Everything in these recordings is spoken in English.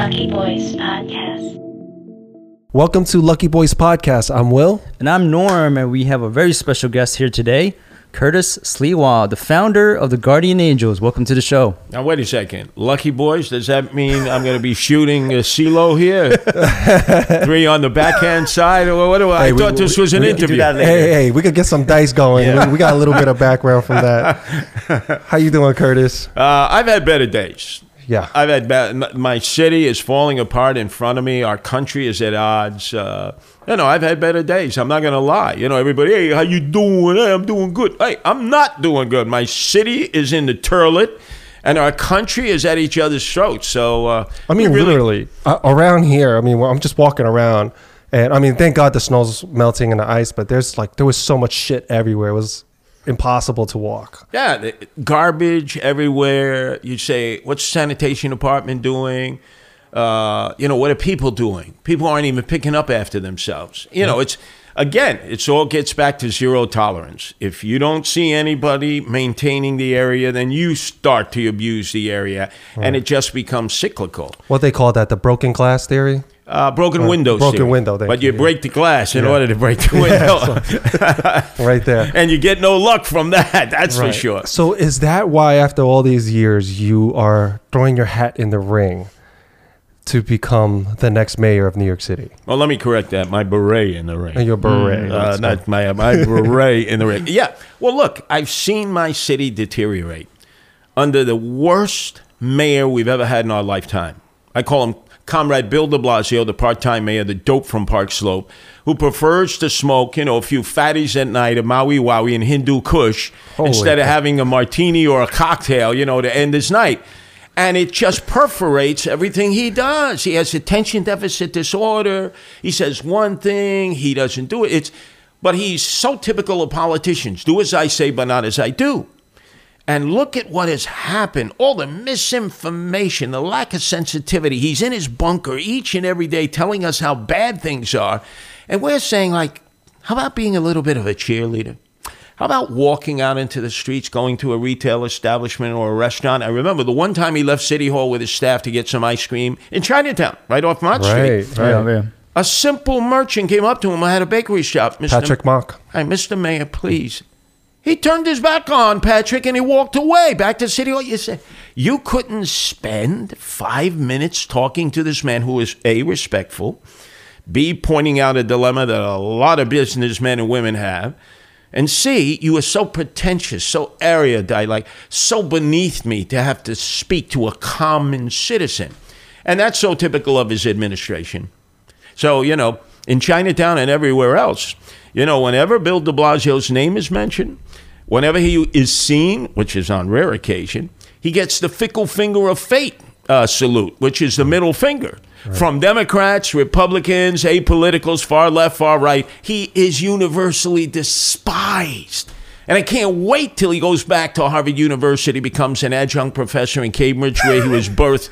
Lucky Boys Podcast. Welcome to Lucky Boys Podcast. I'm Will. And I'm Norm, and we have a very special guest here today, Curtis Sliwa, the founder of the Guardian Angels. Welcome to the show. Now wait a second. Lucky boys, does that mean I'm going to be shooting a CeeLo here? Three on the backhand side, or what do I? Hey, I we- thought this we- was an we- interview. Hey, hey, we could get some dice going. Yeah. We, we got a little bit of background from that. How you doing, Curtis? Uh, I've had better days. Yeah. I've had bad. My city is falling apart in front of me. Our country is at odds. Uh, you know, I've had better days. I'm not gonna lie. You know, everybody, hey, how you doing? Hey, I'm doing good. Hey, I'm not doing good. My city is in the turlet, and our country is at each other's throats. So, uh, I mean, really- literally uh, around here. I mean, well, I'm just walking around, and I mean, thank God the snow's melting and the ice, but there's like there was so much shit everywhere. It was impossible to walk. Yeah, garbage everywhere. You say, what's the sanitation department doing? Uh, you know, what are people doing? People aren't even picking up after themselves. You know, it's again, it's all gets back to zero tolerance. If you don't see anybody maintaining the area, then you start to abuse the area, and it just becomes cyclical. What they call that, the broken glass theory. Uh, broken windows. broken theory. window, But you, you yeah. break the glass in order to break the window, Right there. and you get no luck from that. That's for sure. So is that why after all these years you are throwing your hat in the ring to become the next mayor of New York City? Well, let me correct that. My beret in the ring. And your beret. Uh, not my my beret in the ring. Yeah. Well, look, I've seen my city deteriorate under the worst mayor we've ever had in our lifetime. I call him Comrade Bill De Blasio, the part-time mayor, the dope from Park Slope, who prefers to smoke, you know, a few fatties at night, a Maui Wowie and Hindu Kush, Holy instead of having a martini or a cocktail, you know, to end his night. And it just perforates everything he does. He has attention deficit disorder. He says one thing, he doesn't do it. It's, but he's so typical of politicians: do as I say, but not as I do. And look at what has happened all the misinformation, the lack of sensitivity. He's in his bunker each and every day telling us how bad things are. And we're saying, like, how about being a little bit of a cheerleader? How about walking out into the streets, going to a retail establishment or a restaurant? I remember the one time he left City Hall with his staff to get some ice cream in Chinatown, right off Mott Right, Street. right. Yeah, yeah. A simple merchant came up to him. I had a bakery shop. Mr. Patrick Mock. Hi, Mr. Mayor, please. He turned his back on Patrick and he walked away back to City Hall. You said you couldn't spend five minutes talking to this man who is A, respectful, B, pointing out a dilemma that a lot of businessmen and women have, and C, you were so pretentious, so erudite, like so beneath me to have to speak to a common citizen. And that's so typical of his administration. So, you know, in Chinatown and everywhere else, you know, whenever Bill de Blasio's name is mentioned, whenever he is seen, which is on rare occasion, he gets the fickle finger of fate uh, salute, which is the middle finger. From Democrats, Republicans, apoliticals, far left, far right, he is universally despised. And I can't wait till he goes back to Harvard University, becomes an adjunct professor in Cambridge, where he was birthed,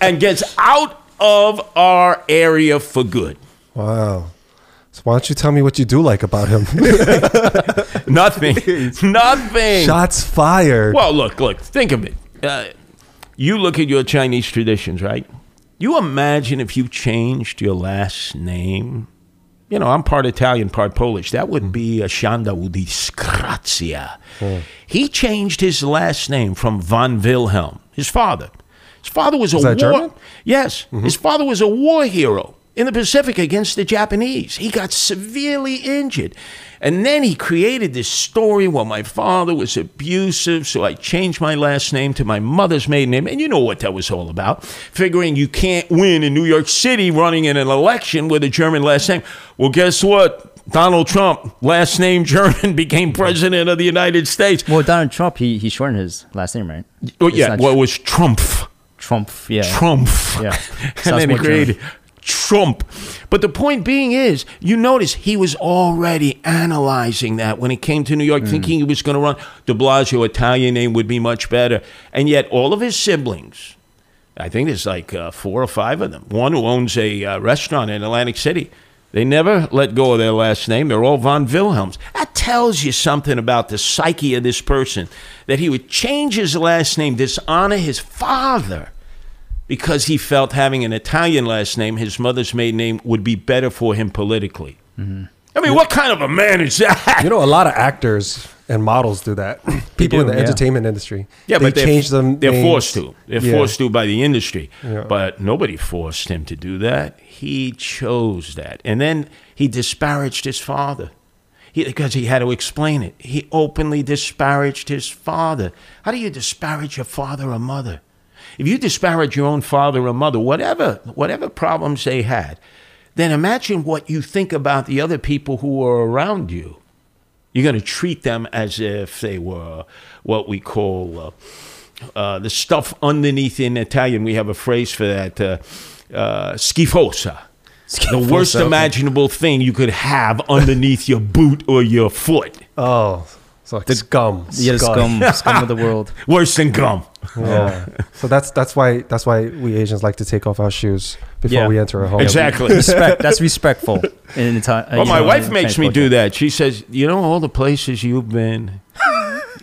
and gets out of our area for good. Wow. So why don't you tell me what you do like about him? Nothing. Nothing. Shots fired. Well, look, look, think of it. Uh, you look at your Chinese traditions, right? You imagine if you changed your last name. You know, I'm part Italian, part Polish. That would be a Shanda Udiscrazia. He changed his last name from von Wilhelm, his father. His father was a that war. German? Yes, his father was a war hero in the Pacific against the Japanese. He got severely injured. And then he created this story well, my father was abusive, so I changed my last name to my mother's maiden name. And you know what that was all about. Figuring you can't win in New York City running in an election with a German last name. Well, guess what? Donald Trump, last name German, became president of the United States. Well, Donald Trump, he, he shortened his last name, right? Oh, yeah, well, it was Trump. Trump, yeah. Trump. Yeah. and Sounds then he created Trump. But the point being is, you notice he was already analyzing that when he came to New York, Hmm. thinking he was going to run De Blasio, Italian name would be much better. And yet, all of his siblings, I think there's like uh, four or five of them, one who owns a uh, restaurant in Atlantic City. They never let go of their last name. They're all von Wilhelms. That tells you something about the psyche of this person that he would change his last name, dishonor his father because he felt having an Italian last name, his mother's maiden name, would be better for him politically. Mm-hmm. I mean, what kind of a man is that? You know, a lot of actors and models do that. People in the yeah. entertainment industry. Yeah, they but they're, change them. They're names. forced to. They're Yeah. forced to by the industry. Yeah. But nobody forced him to do that. He chose that, and then he disparaged his father. He, because he had to explain it. He openly disparaged his father. How do you disparage your father or mother? If you disparage your own father or mother, whatever whatever problems they had, then imagine what you think about the other people who are around you. You're going to treat them as if they were what we call uh, uh, the stuff underneath in Italian. We have a phrase for that uh, uh, schifosa. The worst Schifosa. imaginable thing you could have underneath your boot or your foot. Oh, it's like scum. Yeah, the scum, scum of the world. Worse than gum. Yeah. so that's that's why that's why we Asians like to take off our shoes before Yeah. we enter a home. Exactly. Respect. That's respectful. In Italian. Well, my wife makes me do that. She says, "You know, all the places you've been.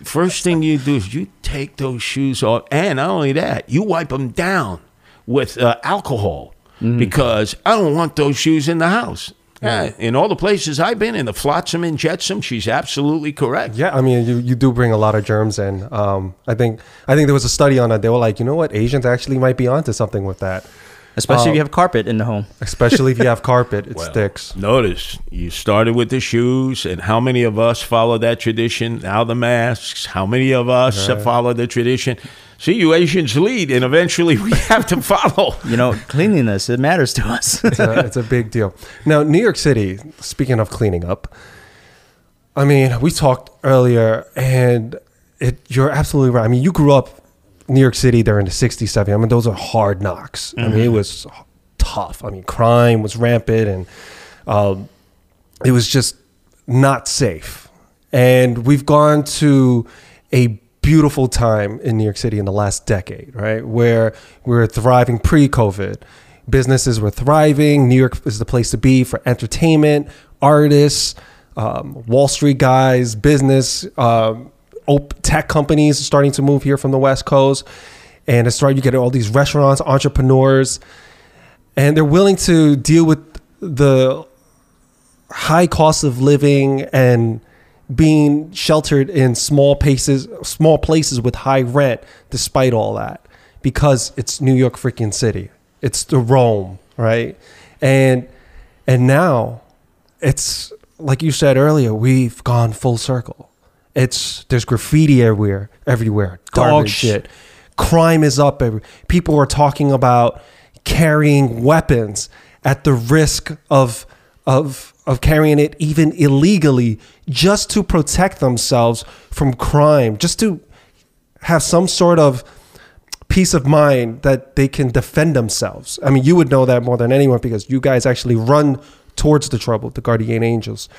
First thing you do is you take those shoes off, and not only that, you wipe them down with uh, alcohol because I don't want those shoes in the house." Yeah, in all the places I've been, in the Flotsam and Jetsam, she's absolutely correct. Yeah, I mean, you, you do bring a lot of germs in. Um, I think I think there was a study on it. They were like, you know what, Asians actually might be onto something with that, Especially if Uh, you have carpet in the home. especially if you have carpet, it Well, sticks. Notice you started with the shoes, and how many of us follow that tradition? Now the masks. How many of us have followed the tradition? See, you Asians lead, and eventually we have to follow. You know, cleanliness, it matters to us. It's a, it's a big deal. Now, New York City. Speaking of cleaning up, I mean, we talked earlier, and it. You're absolutely right. I mean, you grew up New York City during the '60s, '70s. I mean, those are hard knocks. I mean, it was tough. I mean, crime was rampant, and um, it was just not safe. And we've gone to a beautiful time in New York City in the last decade, right? Where we're thriving pre COVID. Businesses were thriving. New York is the place to be for entertainment, artists, um, Wall Street guys, business, um, op- tech companies starting to move here from the West Coast. And it's starting, you get all these restaurants, entrepreneurs, and they're willing to deal with the high cost of living and being sheltered in small places small places with high rent despite all that because it's New York freaking city. It's the Rome right? And and now it's like you said earlier we've gone full circle. It's there's graffiti everywhere everywhere dog Garbage. shit. Crime is up every people are talking about carrying weapons at the risk of of of carrying it even illegally just to protect themselves from crime just to have some sort of peace of mind that they can defend themselves. I mean you would know that more than anyone because you guys actually run towards the trouble the guardian angels.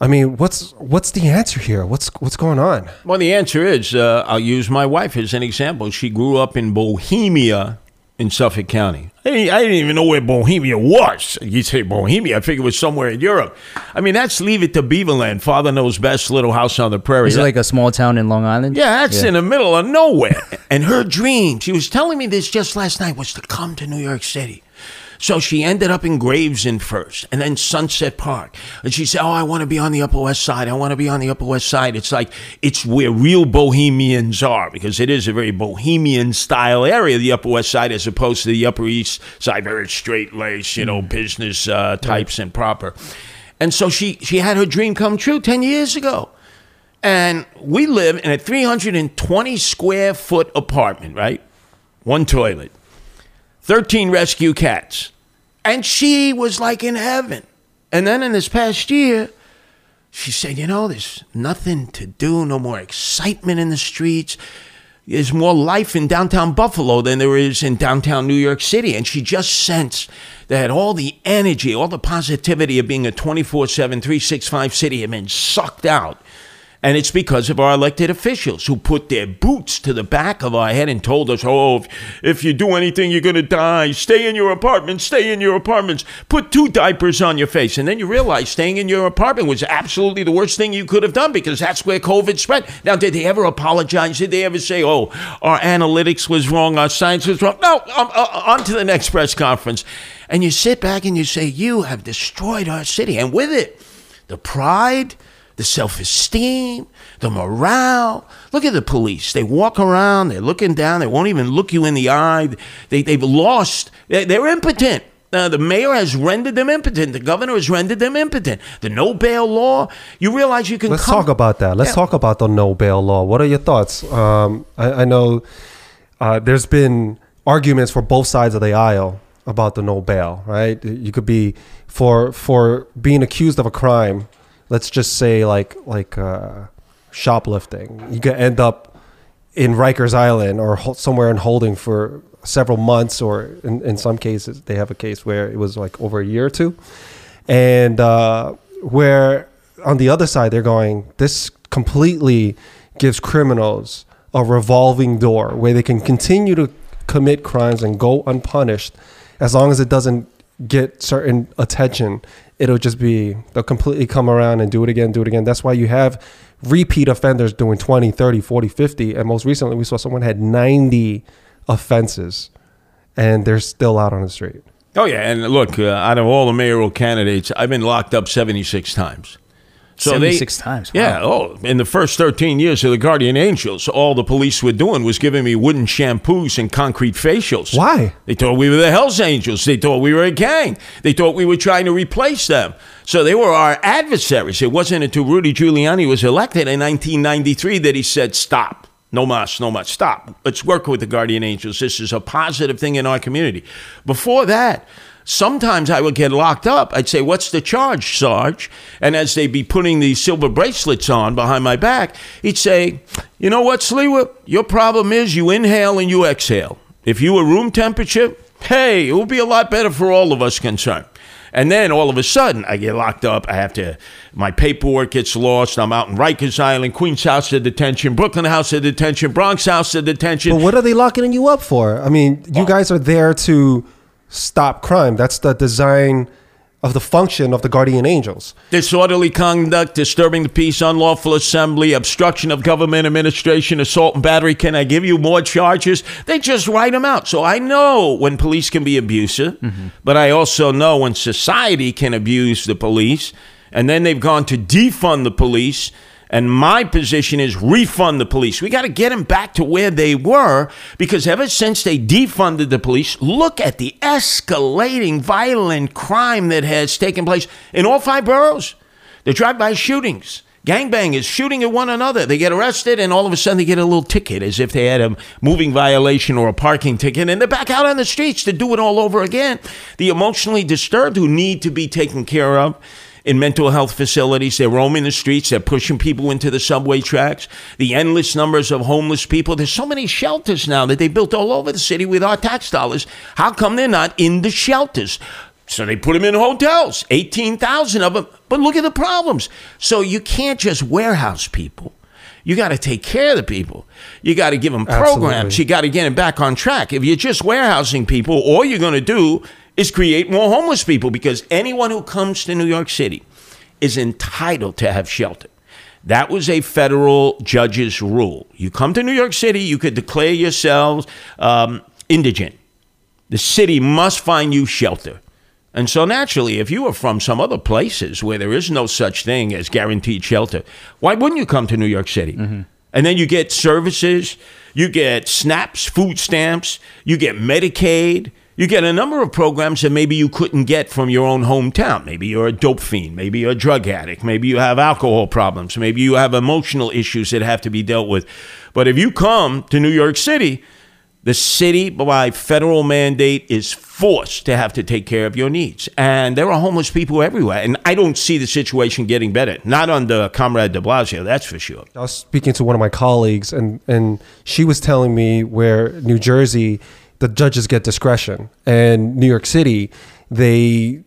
I mean what's what's the answer here? What's what's going on? Well, the answer is uh, I'll use my wife as an example. She grew up in Bohemia in Suffolk County. I didn't, I didn't even know where Bohemia was. You say Bohemia, I figured it was somewhere in Europe. I mean, that's leave it to Beaverland. Father knows best. Little house on the prairie. Is it like a small town in Long Island? Yeah, that's in the middle of nowhere. and her dream, she was telling me this just last night, was to come to New York City. So she ended up in Gravesend first and then Sunset Park. And she said, Oh, I want to be on the Upper West Side. I want to be on the Upper West Side. It's like, it's where real bohemians are because it is a very bohemian style area, the Upper West Side, as opposed to the Upper East Side, very straight laced, you know, business uh, types and proper. And so she, she had her dream come true 10 years ago. And we live in a 320 square foot apartment, right? One toilet, 13 rescue cats. And she was like in heaven. And then in this past year, she said, You know, there's nothing to do, no more excitement in the streets. There's more life in downtown Buffalo than there is in downtown New York City. And she just sensed that all the energy, all the positivity of being a 24 7, 365 city had been sucked out. And it's because of our elected officials who put their boots to the back of our head and told us, oh, if, if you do anything, you're going to die. Stay in your apartment, stay in your apartments. Put two diapers on your face. And then you realize staying in your apartment was absolutely the worst thing you could have done because that's where COVID spread. Now, did they ever apologize? Did they ever say, oh, our analytics was wrong, our science was wrong? No, um, uh, on to the next press conference. And you sit back and you say, you have destroyed our city. And with it, the pride, the self esteem, the morale. Look at the police. They walk around, they're looking down, they won't even look you in the eye. They, they've lost, they're, they're impotent. Uh, the mayor has rendered them impotent. The governor has rendered them impotent. The no bail law, you realize you can Let's come- talk about that. Let's Yeah. talk about the no bail law. What are your thoughts? Um, I, I know uh, there's been arguments for both sides of the aisle about the no bail. Right? You could be for for being accused of a crime. Let's just say like like uh, shoplifting. You could end up in Rikers Island or ho- somewhere in holding for several months, or in, in some cases they have a case where it was like over a year or two, and uh, where on the other side they're going, this completely gives criminals a revolving door where they can continue to commit crimes and go unpunished as long as it doesn't get certain attention it'll just be they'll completely come around and do it again do it again that's why you have repeat offenders doing 20 30 40 50 and most recently we saw someone had 90 offenses and they're still out on the street Oh, yeah. And look, uh, out of all the mayoral candidates, I've been locked up 76 times. So they- 76 times, wow. Yeah. Oh, in the first 13 years of the Guardian Angels, all the police were doing was giving me wooden shampoos and concrete facials. Why? They thought we were the Hells Angels. They thought we were a gang. They thought we were trying to replace them. So they were our adversaries. It wasn't until Rudy Giuliani was elected in 1993 that he said, stop. No mas, no mas. Stop. Let's work with the Guardian Angels. This is a positive thing in our community. Before that, sometimes I would get locked up. I'd say, What's the charge, Sarge? And as they'd be putting these silver bracelets on behind my back, he'd say, You know what, Sliwa? Your problem is you inhale and you exhale. If you were room temperature, hey, it would be a lot better for all of us concerned. And then all of a sudden, I get locked up. I have to, my paperwork gets lost. I'm out in Rikers Island, Queens House of Detention, Brooklyn House of Detention, Bronx House of Detention. But what are they locking you up for? I mean, you guys are there to stop crime. That's the design of the function of the guardian angels. disorderly conduct, disturbing the peace, unlawful assembly, obstruction of government administration, assault and battery. Can I give you more charges? They just write them out. So I know when police can be abusive, mm-hmm. but I also know when society can abuse the police. And then they've gone to defund the police. And my position is refund the police. We got to get them back to where they were because ever since they defunded the police, look at the escalating violent crime that has taken place in all five boroughs. The drive-by shootings, gangbangers shooting at one another. They get arrested and all of a sudden they get a little ticket as if they had a moving violation or a parking ticket and they're back out on the streets to do it all over again. The emotionally disturbed who need to be taken care of in mental health facilities. They're roaming the streets. They're pushing people into the subway tracks. The endless numbers of homeless people. There's so many shelters now that they built all over the city with our tax dollars. How come they're not in the shelters? So they put them in hotels, 18,000 of them. But look at the problems. So you can't just warehouse people. You got to take care of the people. You got to give them programs. Absolutely. You got to get them back on track. If you're just warehousing people, all you're going to do is create more homeless people because anyone who comes to New York City is entitled to have shelter. That was a federal judge's rule. You come to New York City, you could declare yourselves um, indigent. The city must find you shelter. And so, naturally, if you are from some other places where there is no such thing as guaranteed shelter, why wouldn't you come to New York City? And then you get services, you get SNAPs, food stamps, you get Medicaid, you get a number of programs that maybe you couldn't get from your own hometown. Maybe you're a dope fiend, maybe you're a drug addict, maybe you have alcohol problems, maybe you have emotional issues that have to be dealt with. But if you come to New York City, the city, by federal mandate, is forced to have to take care of your needs. And there are homeless people everywhere. And I don't see the situation getting better. Not under Comrade de Blasio, that's for sure. I was speaking to one of my colleagues, and and she was telling me where New Jersey, the judges get discretion, and New York City, they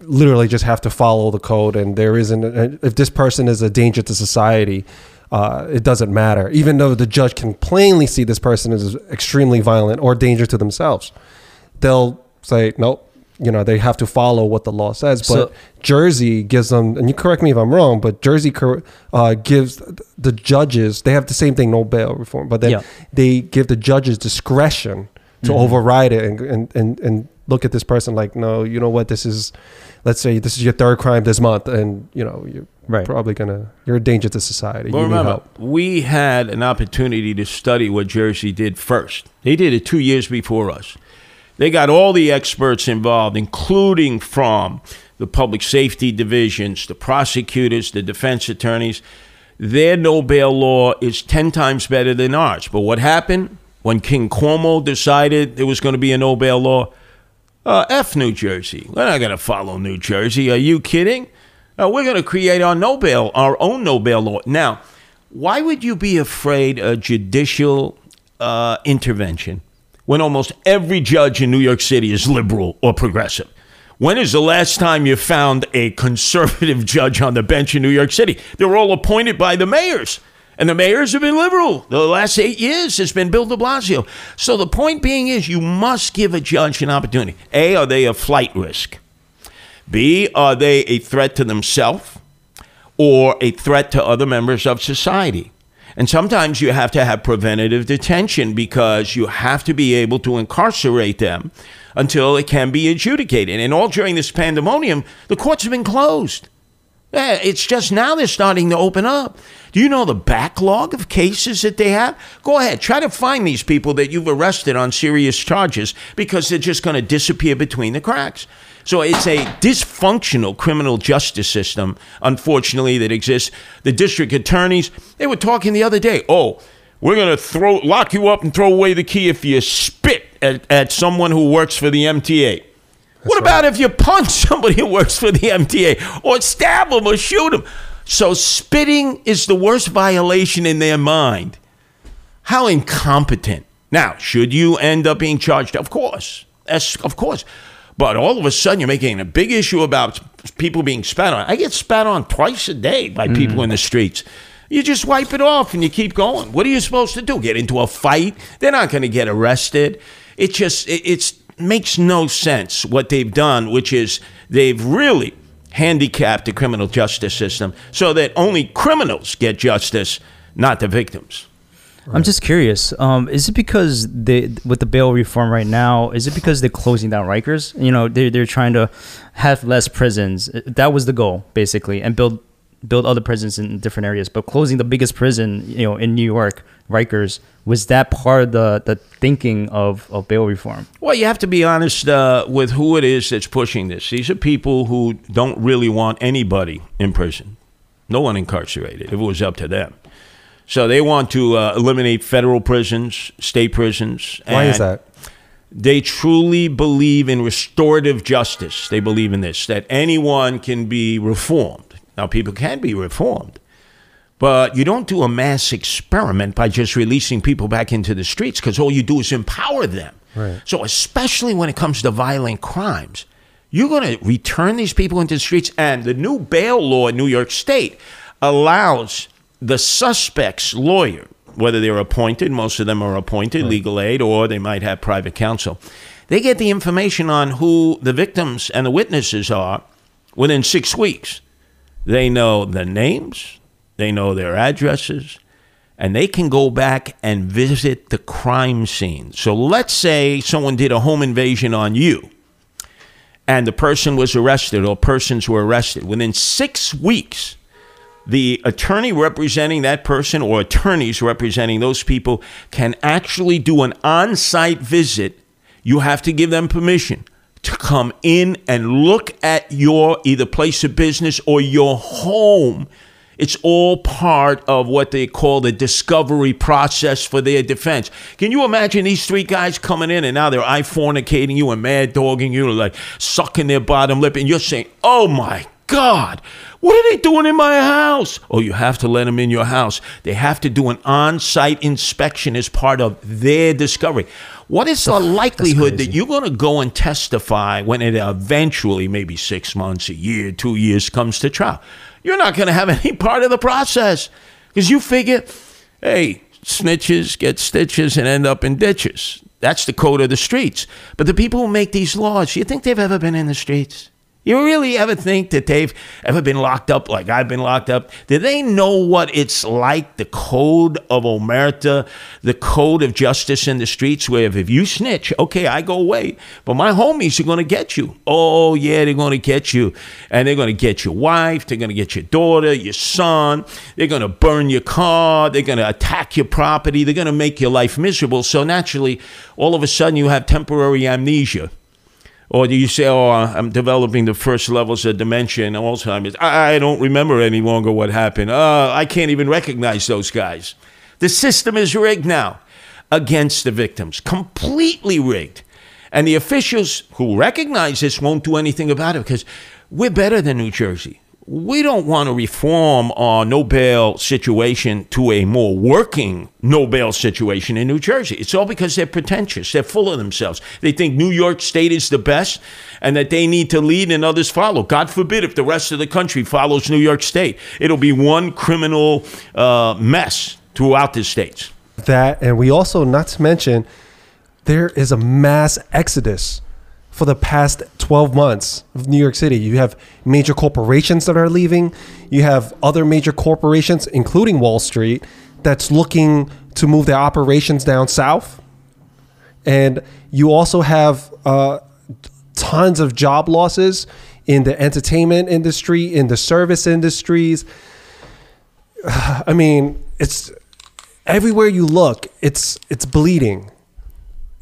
literally just have to follow the code, and there isn't. If this person is a danger to society, uh, it doesn't matter. Even though the judge can plainly see this person is extremely violent or danger to themselves, they'll say nope. You know they have to follow what the law says. But So- Jersey gives them, and you correct me if I'm wrong, but Jersey cor- uh, gives the judges. They have the same thing, no bail reform, but then Yeah. they give the judges discretion to Mm-hmm. override it and, and, and, and look at this person like, no, you know what, this is, let's say this is your third crime this month, and you know you're Right. probably gonna you're a danger to society. Well, you need remember, help. we had an opportunity to study what Jersey did first. They did it two years before us. They got all the experts involved, including from the public safety divisions, the prosecutors, the defense attorneys. Their no bail law is 10 times better than ours. But what happened when King Cuomo decided there was going to be a no bail law? Uh, F New Jersey. We're not going to follow New Jersey. Are you kidding? Uh, we're going to create our no bail, our own no bail law. Now, why would you be afraid of judicial uh, intervention when almost every judge in New York City is liberal or progressive? When is the last time you found a conservative judge on the bench in New York City? They're all appointed by the mayors. And the mayors have been liberal. The last eight years has been Bill de Blasio. So the point being is you must give a judge an opportunity. A, are they a flight risk? B, are they a threat to themselves or a threat to other members of society? And sometimes you have to have preventative detention because you have to be able to incarcerate them until it can be adjudicated. And all during this pandemonium, the courts have been closed. It's just now they're starting to open up. Do you know the backlog of cases that they have? Go ahead, try to find these people that you've arrested on serious charges because they're just going to disappear between the cracks. So it's a dysfunctional criminal justice system, unfortunately, that exists. The district attorneys, they were talking the other day. Oh, we're going to throw lock you up and throw away the key if you spit at, at someone who works for the MTA. What about if you punch somebody who works for the MTA or stab them or shoot them? So spitting is the worst violation in their mind. How incompetent. Now, should you end up being charged? Of course. Yes, of course. But all of a sudden, you're making a big issue about people being spat on. I get spat on twice a day by mm. people in the streets. You just wipe it off and you keep going. What are you supposed to do? Get into a fight? They're not going to get arrested. It just it it's, makes no sense what they've done, which is they've really handicapped the criminal justice system so that only criminals get justice, not the victims. I'm just curious. Um, is it because they with the bail reform right now? Is it because they're closing down Rikers? You know, they're they're trying to have less prisons. That was the goal basically, and build build other prisons in different areas. But closing the biggest prison, you know, in New York, Rikers, was that part of the the thinking of of bail reform? Well, you have to be honest uh, with who it is that's pushing this. These are people who don't really want anybody in prison, no one incarcerated, if it was up to them. So they want to uh, eliminate federal prisons, state prisons. Why is that? They truly believe in restorative justice. They believe in this, that anyone can be reformed. Now, people can be reformed, but you don't do a mass experiment by just releasing people back into the streets because all you do is empower them. Right. So, especially when it comes to violent crimes, you're going to return these people into the streets. And the new bail law in New York State allows the suspect's lawyer, whether they're appointed, most of them are appointed, legal aid, or they might have private counsel. They get the information on who the victims and the witnesses are within six weeks. They know the names, they know their addresses, and they can go back and visit the crime scene. So let's say someone did a home invasion on you and the person was arrested or persons were arrested. Within six weeks, the attorney representing that person or attorneys representing those people can actually do an on site visit. You have to give them permission to come in and look at your either place of business or your home. It's all part of what they call the discovery process for their defense. Can you imagine these three guys coming in and now they're eye fornicating you and mad dogging you, like sucking their bottom lip, and you're saying, oh my God, what are they doing in my house? Oh, you have to let them in your house. They have to do an on site inspection as part of their discovery. What is the likelihood that you're going to go and testify when it eventually, maybe six months, a year, two years, comes to trial? You're not going to have any part of the process because you figure, hey, snitches get stitches and end up in ditches. That's the code of the streets. But the people who make these laws, you think they've ever been in the streets? You really ever think that they've ever been locked up like I've been locked up? Do they know what it's like, the code of Omerta, the code of justice in the streets, where if you snitch, okay, I go away, but my homies are going to get you. Oh, yeah, they're going to get you. And they're going to get your wife, they're going to get your daughter, your son, they're going to burn your car, they're going to attack your property, they're going to make your life miserable. So naturally, all of a sudden, you have temporary amnesia. Or do you say, oh, I'm developing the first levels of dementia and Alzheimer's? I don't remember any longer what happened. Uh, I can't even recognize those guys. The system is rigged now against the victims, completely rigged. And the officials who recognize this won't do anything about it because we're better than New Jersey. We don't want to reform our no bail situation to a more working no bail situation in New Jersey. It's all because they're pretentious. They're full of themselves. They think New York State is the best and that they need to lead and others follow. God forbid if the rest of the country follows New York State. It'll be one criminal uh, mess throughout the states. that and we also not to mention there is a mass exodus for the past 12 months of New York City. You have major corporations that are leaving. You have other major corporations, including Wall Street, that's looking to move their operations down south. And you also have uh, tons of job losses in the entertainment industry, in the service industries. I mean, it's everywhere you look, it's it's bleeding.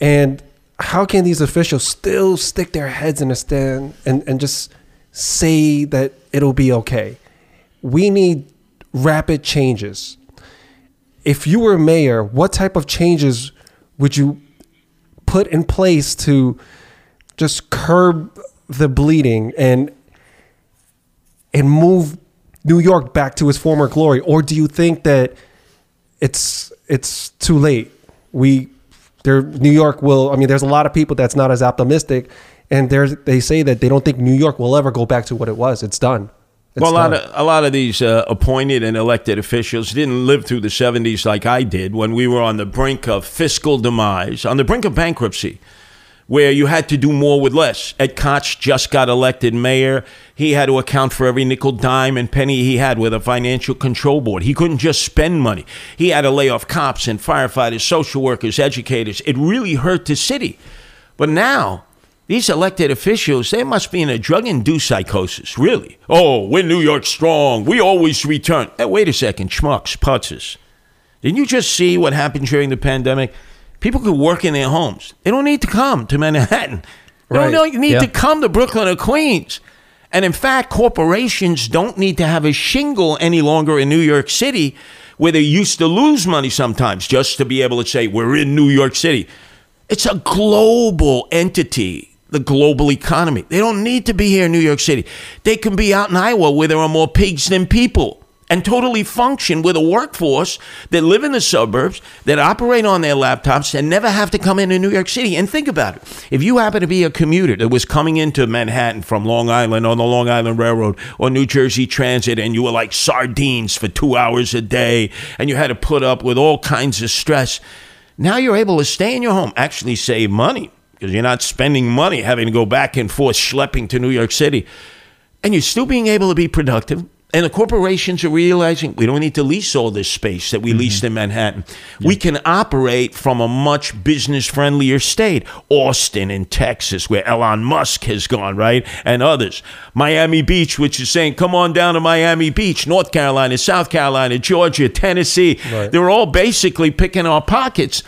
And how can these officials still stick their heads in the stand and, and just say that it'll be okay? We need rapid changes. If you were mayor, what type of changes would you put in place to just curb the bleeding and and move New York back to its former glory, or do you think that it's it's too late? We there New York will. I mean, there's a lot of people that's not as optimistic, and there's they say that they don't think New York will ever go back to what it was. It's done. It's well, a lot of a lot of these uh, appointed and elected officials didn't live through the '70s like I did, when we were on the brink of fiscal demise, on the brink of bankruptcy, where you had to do more with less. Ed Koch just got elected mayor. He had to account for every nickel, dime, and penny he had with a financial control board. He couldn't just spend money. He had to lay off cops and firefighters, social workers, educators. It really hurt the city. But now, these elected officials, they must be in a drug induced psychosis, really. Oh, we're New York strong. We always return. Hey, wait a second, schmucks, putzes. Didn't you just see what happened during the pandemic? People could work in their homes. They don't need to come to Manhattan. They Right. don't need Yeah. to come to Brooklyn or Queens. And in fact, corporations don't need to have a shingle any longer in New York City where they used to lose money sometimes just to be able to say, we're in New York City. It's a global entity, the global economy. They don't need to be here in New York City. They can be out in Iowa where there are more pigs than people and totally function with a workforce that live in the suburbs, that operate on their laptops, and never have to come into New York City. And think about it. If you happen to be a commuter that was coming into Manhattan from Long Island on the Long Island Railroad or New Jersey Transit, and you were like sardines for two hours a day, and you had to put up with all kinds of stress, now you're able to stay in your home, actually save money because you're not spending money having to go back and forth schlepping to New York City. And you're still being able to be productive. And the corporations are realizing we don't need to lease all this space that we mm-hmm. leased in Manhattan. We can operate from a much business friendlier state. Austin in Texas, where Elon Musk has gone, right? And others. Miami Beach, which is saying, come on down to Miami Beach, North Carolina, South Carolina, Georgia, Tennessee. Right. They're all basically picking our pockets.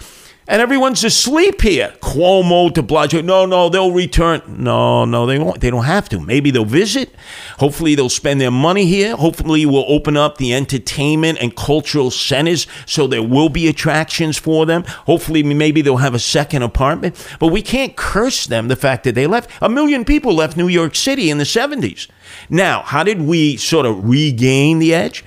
And everyone's asleep here. Cuomo de Blasio. No, no, they'll return. No, no, they won't. They don't have to. Maybe they'll visit. Hopefully, they'll spend their money here. Hopefully, we'll open up the entertainment and cultural centers so there will be attractions for them. Hopefully, maybe they'll have a second apartment. But we can't curse them the fact that they left. A million people left New York City in the 70s. Now, how did we sort of regain the edge?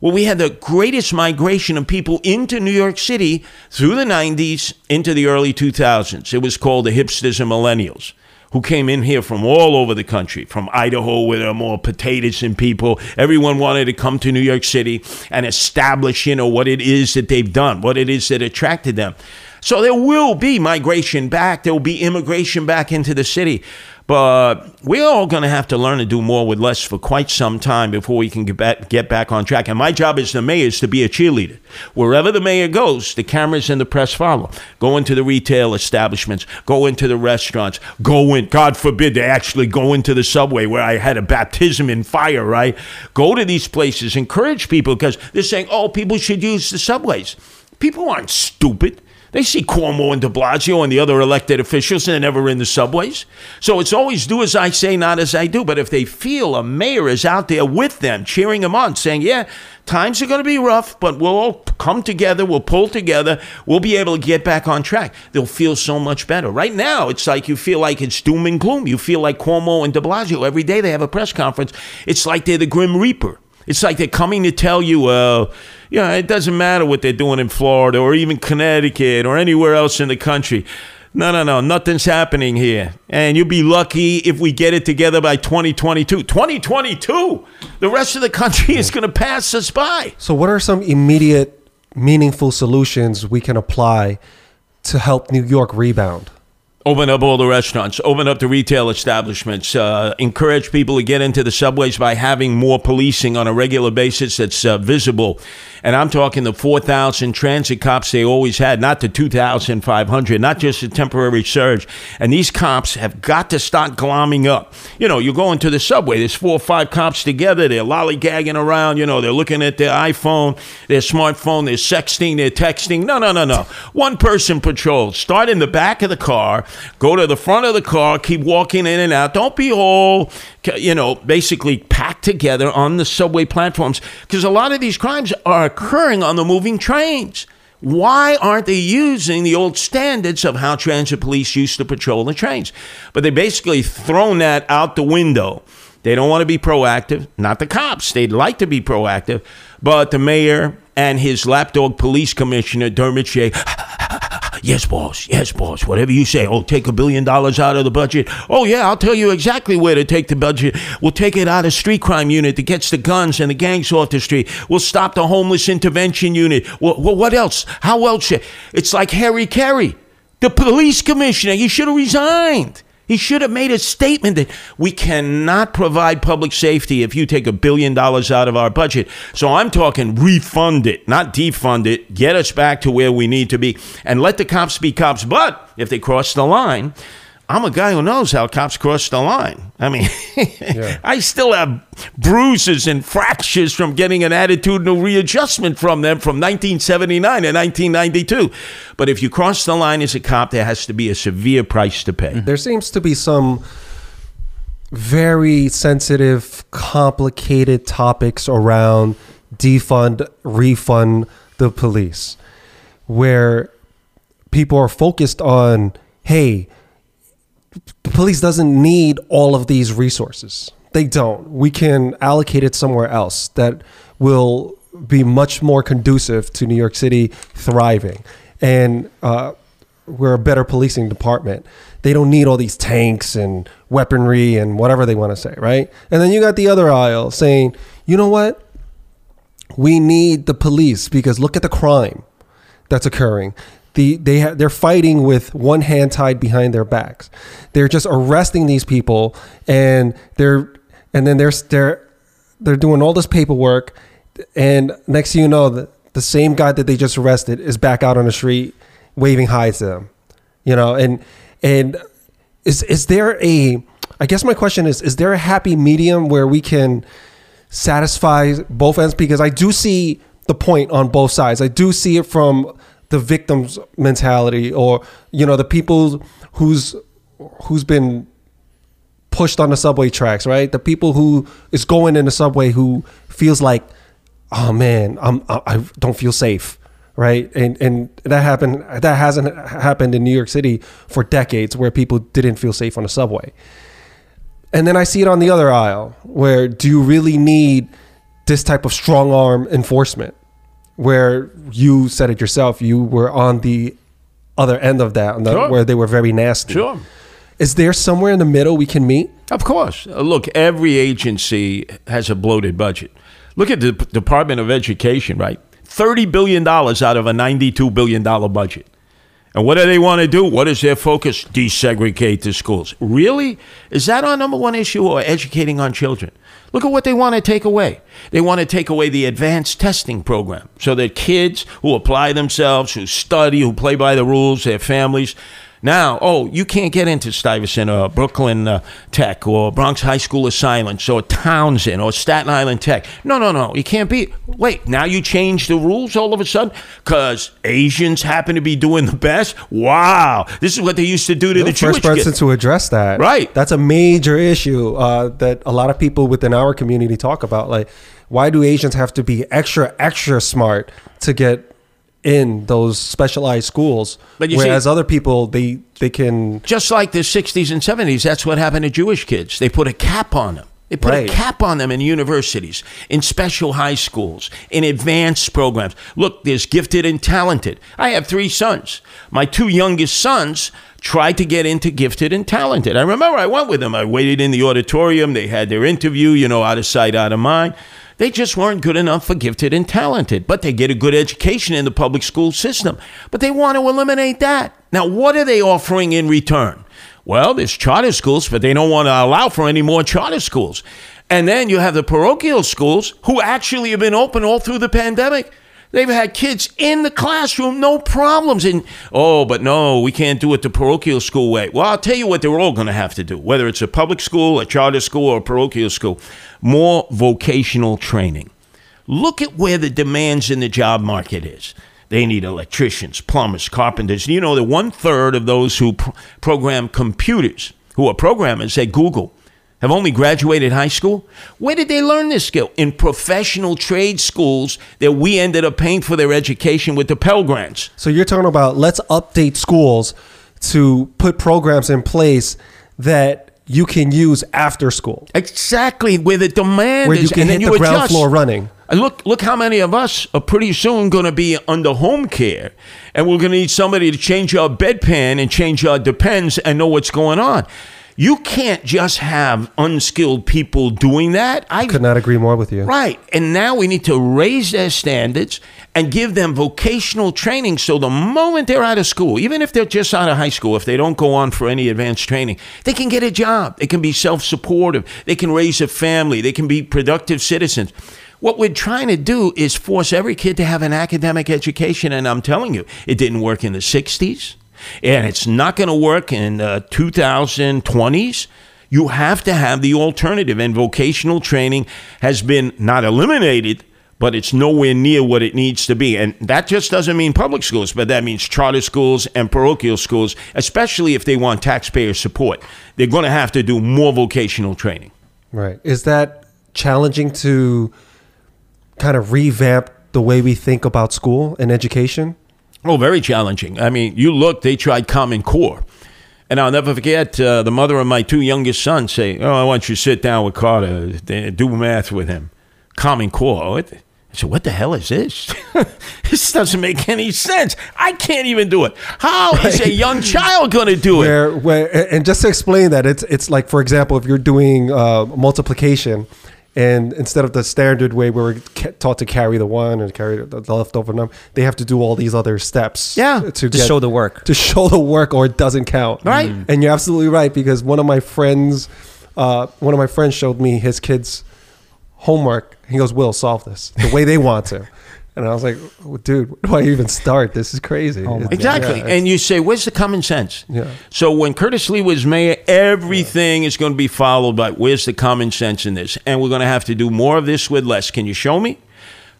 Well, we had the greatest migration of people into New York City through the 90s into the early 2000s. It was called the hipsters and millennials who came in here from all over the country, from Idaho, where there are more potatoes and people. Everyone wanted to come to New York City and establish, you know, what it is that they've done, what it is that attracted them. So there will be migration back. There will be immigration back into the city. But we're all going to have to learn to do more with less for quite some time before we can get back, get back on track. And my job as the mayor is to be a cheerleader. Wherever the mayor goes, the cameras and the press follow. Go into the retail establishments, go into the restaurants, go in, God forbid, they actually go into the subway where I had a baptism in fire, right? Go to these places, encourage people because they're saying, oh, people should use the subways. People aren't stupid. They see Cuomo and de Blasio and the other elected officials, and they're never in the subways. So it's always do as I say, not as I do. But if they feel a mayor is out there with them, cheering them on, saying, yeah, times are going to be rough, but we'll all come together, we'll pull together, we'll be able to get back on track, they'll feel so much better. Right now, it's like you feel like it's doom and gloom. You feel like Cuomo and de Blasio, every day they have a press conference, it's like they're the Grim Reaper. It's like they're coming to tell you, uh, you know, it doesn't matter what they're doing in Florida or even Connecticut or anywhere else in the country. No, no, no, nothing's happening here. And you'll be lucky if we get it together by 2022. 2022! The rest of the country is going to pass us by. So, what are some immediate, meaningful solutions we can apply to help New York rebound? Open up all the restaurants, open up the retail establishments, uh, encourage people to get into the subways by having more policing on a regular basis that's uh, visible. And I'm talking the 4,000 transit cops they always had, not the 2,500, not just a temporary surge. And these cops have got to start glomming up. You know, you go into the subway, there's four or five cops together, they're lollygagging around, you know, they're looking at their iPhone, their smartphone, they're sexting, they're texting. No, no, no, no. One person patrols. Start in the back of the car, go to the front of the car, keep walking in and out. Don't be all, you know, basically packed together on the subway platforms because a lot of these crimes are occurring on the moving trains. Why aren't they using the old standards of how transit police used to patrol the trains? But they basically thrown that out the window. They don't want to be proactive. Not the cops. They'd like to be proactive. But the mayor and his lapdog police commissioner, Dermot Shea, yes, boss. Yes, boss. Whatever you say. Oh, take a billion dollars out of the budget. Oh, yeah, I'll tell you exactly where to take the budget. We'll take it out of street crime unit that gets the guns and the gangs off the street. We'll stop the homeless intervention unit. Well, well what else? How else? It's like Harry Carey, the police commissioner. He should have resigned. He should have made a statement that we cannot provide public safety if you take a billion dollars out of our budget. So I'm talking refund it, not defund it, get us back to where we need to be, and let the cops be cops. But if they cross the line, I'm a guy who knows how cops cross the line. I mean, yeah. I still have bruises and fractures from getting an attitudinal readjustment from them from 1979 and 1992. But if you cross the line as a cop, there has to be a severe price to pay. There seems to be some very sensitive, complicated topics around defund, refund the police, where people are focused on, hey, the police doesn't need all of these resources. They don't. We can allocate it somewhere else that will be much more conducive to New York City thriving. And uh, we're a better policing department. They don't need all these tanks and weaponry and whatever they want to say, right? And then you got the other aisle saying, you know what? We need the police because look at the crime that's occurring the they ha- they're fighting with one hand tied behind their backs. They're just arresting these people, and they're and then they're they're they're doing all this paperwork, and next thing you know, the, the same guy that they just arrested is back out on the street waving hi to them, you know, and and is is there a I guess my question is is there a happy medium where we can satisfy both ends because I do see the point on both sides. I do see it from the victim's mentality or you know the people who's who's been pushed on the subway tracks right? The people who is going in the subway who feels like oh man i'm i don't feel safe right? And and that happened that hasn't happened in new york city for decades where people didn't feel safe on the subway. And then i see it on the other aisle where do you really need this type of strong arm enforcement, where you said it yourself, you were on the other end of that, the, Sure. where they were very nasty. Sure. Is there somewhere in the middle we can meet? Of course. Uh, Look, every agency has a bloated budget. Look at the Department of Education, right? $30 billion out of a $92 billion budget. And what do they want to do? What is their focus? Desegregate the schools. Really? Is that our number one issue or educating on children? Look at what they want to take away. They want to take away the advanced testing program so that kids who apply themselves, who study, who play by the rules, their families, now, oh, you can't get into Stuyvesant or Brooklyn uh, Tech or Bronx High School of Science or Townsend or Staten Island Tech. No, no, no. You can't be. Wait, now you change the rules all of a sudden because Asians happen to be doing the best? Wow. This is what they used to do to You're the the first Jewish person kids. to address that. Right. That's a major issue uh, that a lot of people within our community talk about. Like, why do Asians have to be extra, extra smart to get in those specialized schools, But you see- whereas other people they they can Just like the 60s and 70s, that's what happened to Jewish kids. They put a cap on them. They put Right. a cap on them in universities, in special high schools, in advanced programs. Look, there's gifted and talented. I have three sons. My two youngest sons tried to get into gifted and talented. I remember I went with them. I waited in the auditorium. They had their interview, you know, out of sight, out of mind. They just weren't good enough for gifted and talented, but they get a good education in the public school system. But they want to eliminate that. Now, what are they offering in return? Well, there's charter schools, but they don't want to allow for any more charter schools. And then you have the parochial schools who actually have been open all through the pandemic. They've had kids in the classroom, no problems. And oh, but no, we can't do it the parochial school way. Well, I'll tell you what they're all going to have to do, whether it's a public school, a charter school, or a parochial school more vocational training. Look at where the demands in the job market is. They need electricians, plumbers, carpenters. You know the one third of those who pr- program computers, who are programmers at Google, have only graduated high school. Where did they learn this skill? In professional trade schools that we ended up paying for their education with the Pell Grants. So you're talking about let's update schools to put programs in place that you can use after school, Exactly where the demand where is, you can and then hit you the ground adjust. floor running. And look, look how many of us are pretty soon going to be under home care, and we're going to need somebody to change our bedpan and change our depends and know what's going on. You can't just have unskilled people doing that. I Could not agree more with you. Right. And now we need to raise their standards and give them vocational training so the moment they're out of school, even if they're just out of high school, if they don't go on for any advanced training, they can get a job. They can be self supportive. They can raise a family. They can be productive citizens. What we're trying to do is force every kid to have an academic education. And I'm telling you, it didn't work in the 60s, and it's not going to work in uh, 2020s. You have to have the alternative, and vocational training has been not eliminated, but it's nowhere near what it needs to be. And that just doesn't mean public schools, but that means charter schools and parochial schools, especially if they want taxpayer support. They're going to have to do more vocational training. Right. Is that challenging to kind of revamp the way we think about school and education? Oh, very challenging. I mean, you look, they tried Common Core. And I'll never forget uh, the mother of my two youngest sons say, Oh, I want you to sit down with Carter, do math with him. Common Core. What? I said, What the hell is this? this doesn't make any sense. I can't even do it. How is a young child going to do it? Where, where, and just to explain that, it's it's like, for example, if you're doing uh, multiplication, and instead of the standard way where we're taught to carry the one and carry the, the leftover number, they have to do all these other steps. Yeah. to, To get- show the work. to show the work, or it doesn't count. Right. Mm. And you're absolutely right because one of my friends, uh, one of my friends showed me his kids' homework. He goes, "Will solve this the way they want to." And I was like, well, "Dude, where do I even start? This is crazy." Oh Exactly. yeah, and you say, where's the common sense? Yeah. So when Curtis Sliwa was mayor, everything is going to be followed by where's the common sense in this? And we're going to have to do more of this with less. Can you show me?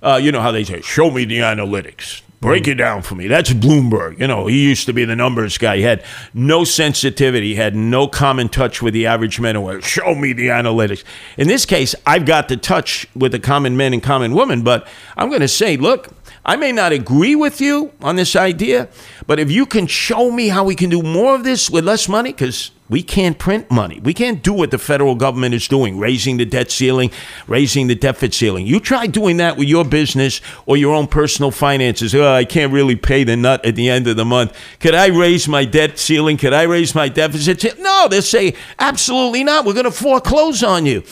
Uh, you know how they say, show me the analytics. Break it down for me. That's Bloomberg. You know, he used to be the numbers guy. He had no sensitivity, had no common touch with the average man woman. Show me the analytics. In this case, I've got the touch with the common men and common women, but I'm going to say, look, I may not agree with you on this idea, but if you can show me how we can do more of this with less money, because We can't print money. We can't do what the federal government is doing, raising the debt ceiling, raising the deficit ceiling. You try doing that with your business or your own personal finances. Oh, I can't really pay the nut at the end of the month. Could I raise my debt ceiling? Could I raise my deficit? No, they'll say, absolutely not. We're going to foreclose on you.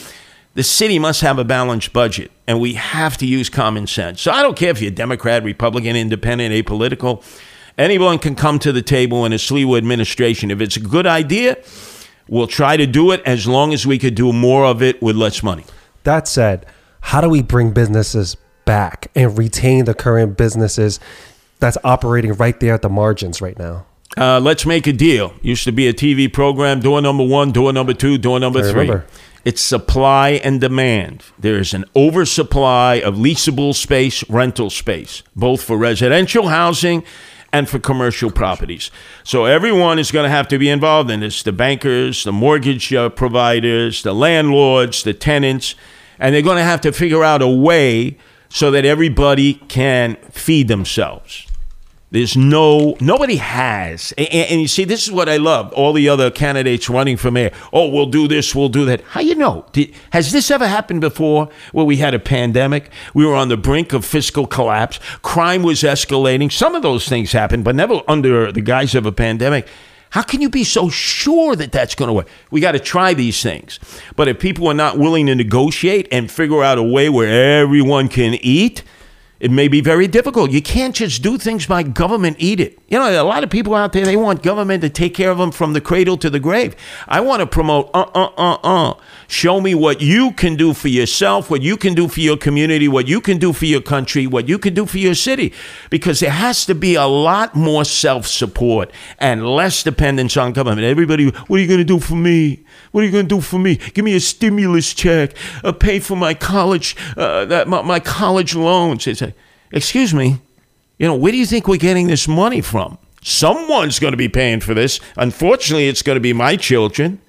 The city must have a balanced budget, and we have to use common sense. So I don't care if you're Democrat, Republican, Independent, apolitical. Anyone can come to the table in a Sliwa administration. If it's a good idea, we'll try to do it as long as we could do more of it with less money. That said, how do we bring businesses back and retain the current businesses that's operating right there at the margins right now? Uh, let's make a deal. Used to be a TV program, door number one, door number two, door number I three. remember. It's supply and demand. There's an oversupply of leasable space, rental space, both for residential housing and for commercial properties. So everyone is going to have to be involved in this the bankers, the mortgage uh, providers, the landlords, the tenants, and they're going to have to figure out a way so that everybody can feed themselves. There's no nobody has, and, and you see, this is what I love. All the other candidates running for mayor. Oh, we'll do this, we'll do that. How you know? Did, has this ever happened before? Where we had a pandemic, we were on the brink of fiscal collapse, crime was escalating. Some of those things happened, but never under the guise of a pandemic. How can you be so sure that that's going to work? We got to try these things. But if people are not willing to negotiate and figure out a way where everyone can eat, it may be very difficult. You can't just do things by government eat it. You know, a lot of people out there, they want government to take care of them from the cradle to the grave. I want to promote uh uh uh uh. Show me what you can do for yourself, what you can do for your community, what you can do for your country, what you can do for your city. Because there has to be a lot more self support and less dependence on government. Everybody, what are you going to do for me? What are you going to do for me? Give me a stimulus check, uh, pay for my college, uh, that, my, my college loans. It's like, excuse me, you know, where do you think we're getting this money from? Someone's going to be paying for this. Unfortunately, it's going to be my children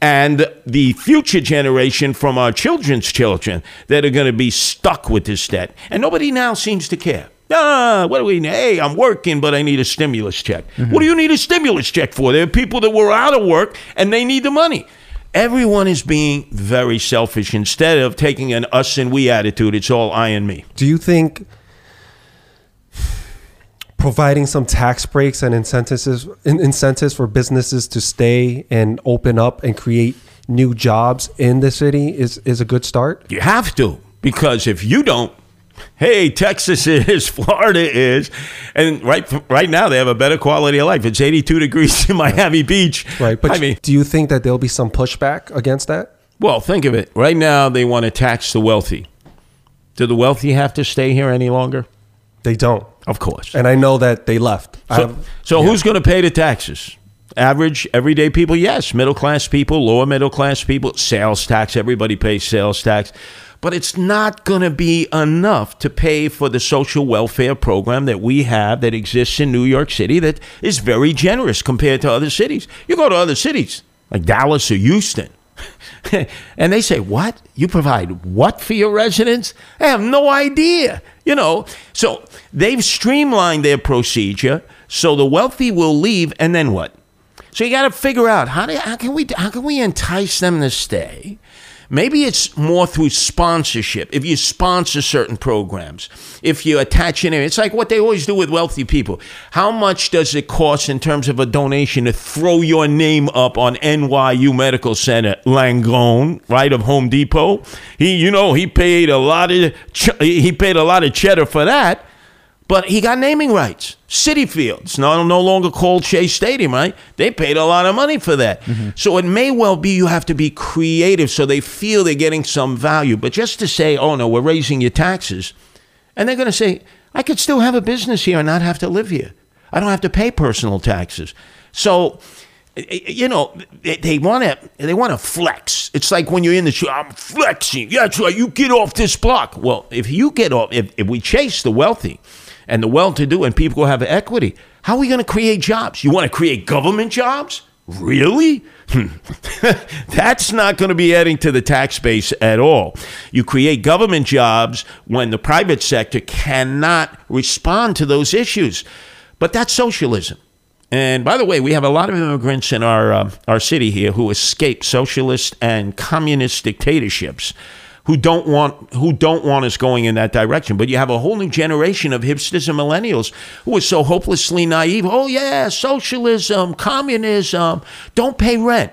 and the future generation from our children's children that are going to be stuck with this debt. And nobody now seems to care. Ah, what do we need? Hey, I'm working, but I need a stimulus check. What do you need a stimulus check for? There are people that were out of work and they need the money. Everyone is being very selfish instead of taking an us and we attitude. It's all I and me. Do you think providing some tax breaks and incentives incentives for businesses to stay and open up and create new jobs in the city is is a good start? You have to, because if you don't, hey, Texas is, Florida is, and right right now they have a better quality of life. It's 82 degrees in Miami Beach. Right, but I mean, do you think that there'll be some pushback against that? well, think of it. Right now they want to tax the wealthy. Do the wealthy have to stay here any longer? They don't. Of course. And I know that they left. So, so who's going to pay the taxes? Average, everyday people, yes. Middle class people, lower middle class people, sales tax, everybody pays sales tax. But it's not going to be enough to pay for the social welfare program that we have that exists in New York City that is very generous compared to other cities. You go to other cities like Dallas or Houston, and they say, What? You provide what for your residents? I have no idea. You know, so they've streamlined their procedure so the wealthy will leave, and then what? So you got to figure out how, do, how can we how can we entice them to stay? Maybe it's more through sponsorship. If you sponsor certain programs, if you attach an area, it's like what they always do with wealthy people. How much does it cost in terms of a donation to throw your name up on NYU Medical Center, Langone, right of Home Depot? He, you know, he paid a lot of he paid a lot of cheddar for that. But he got naming rights. Citi Fields, no, no longer called Shea Stadium, right? They paid a lot of money for that. Mm-hmm. So it may well be you have to be creative so they feel they're getting some value. But just to say, oh no, we're raising your taxes, and they're going to say, I could still have a business here and not have to live here. I don't have to pay personal taxes. So, you know, they, want to they want to flex. It's like when you're in the show, I'm flexing. Yeah, that's right. You get off this block. Well, if you get off, if, if we chase the wealthy and the well-to-do and people who have equity, how are we going to create jobs? You want to create government jobs? Really? That's not going to be adding to the tax base at all. You create government jobs when the private sector cannot respond to those issues. But that's socialism. And by the way, we have a lot of immigrants in our uh, our city here who escaped socialist and communist dictatorships, who don't want who don't want us going in that direction. But you have a whole new generation of hipsters and millennials who are so hopelessly naive. Oh yeah, socialism, communism, don't pay rent.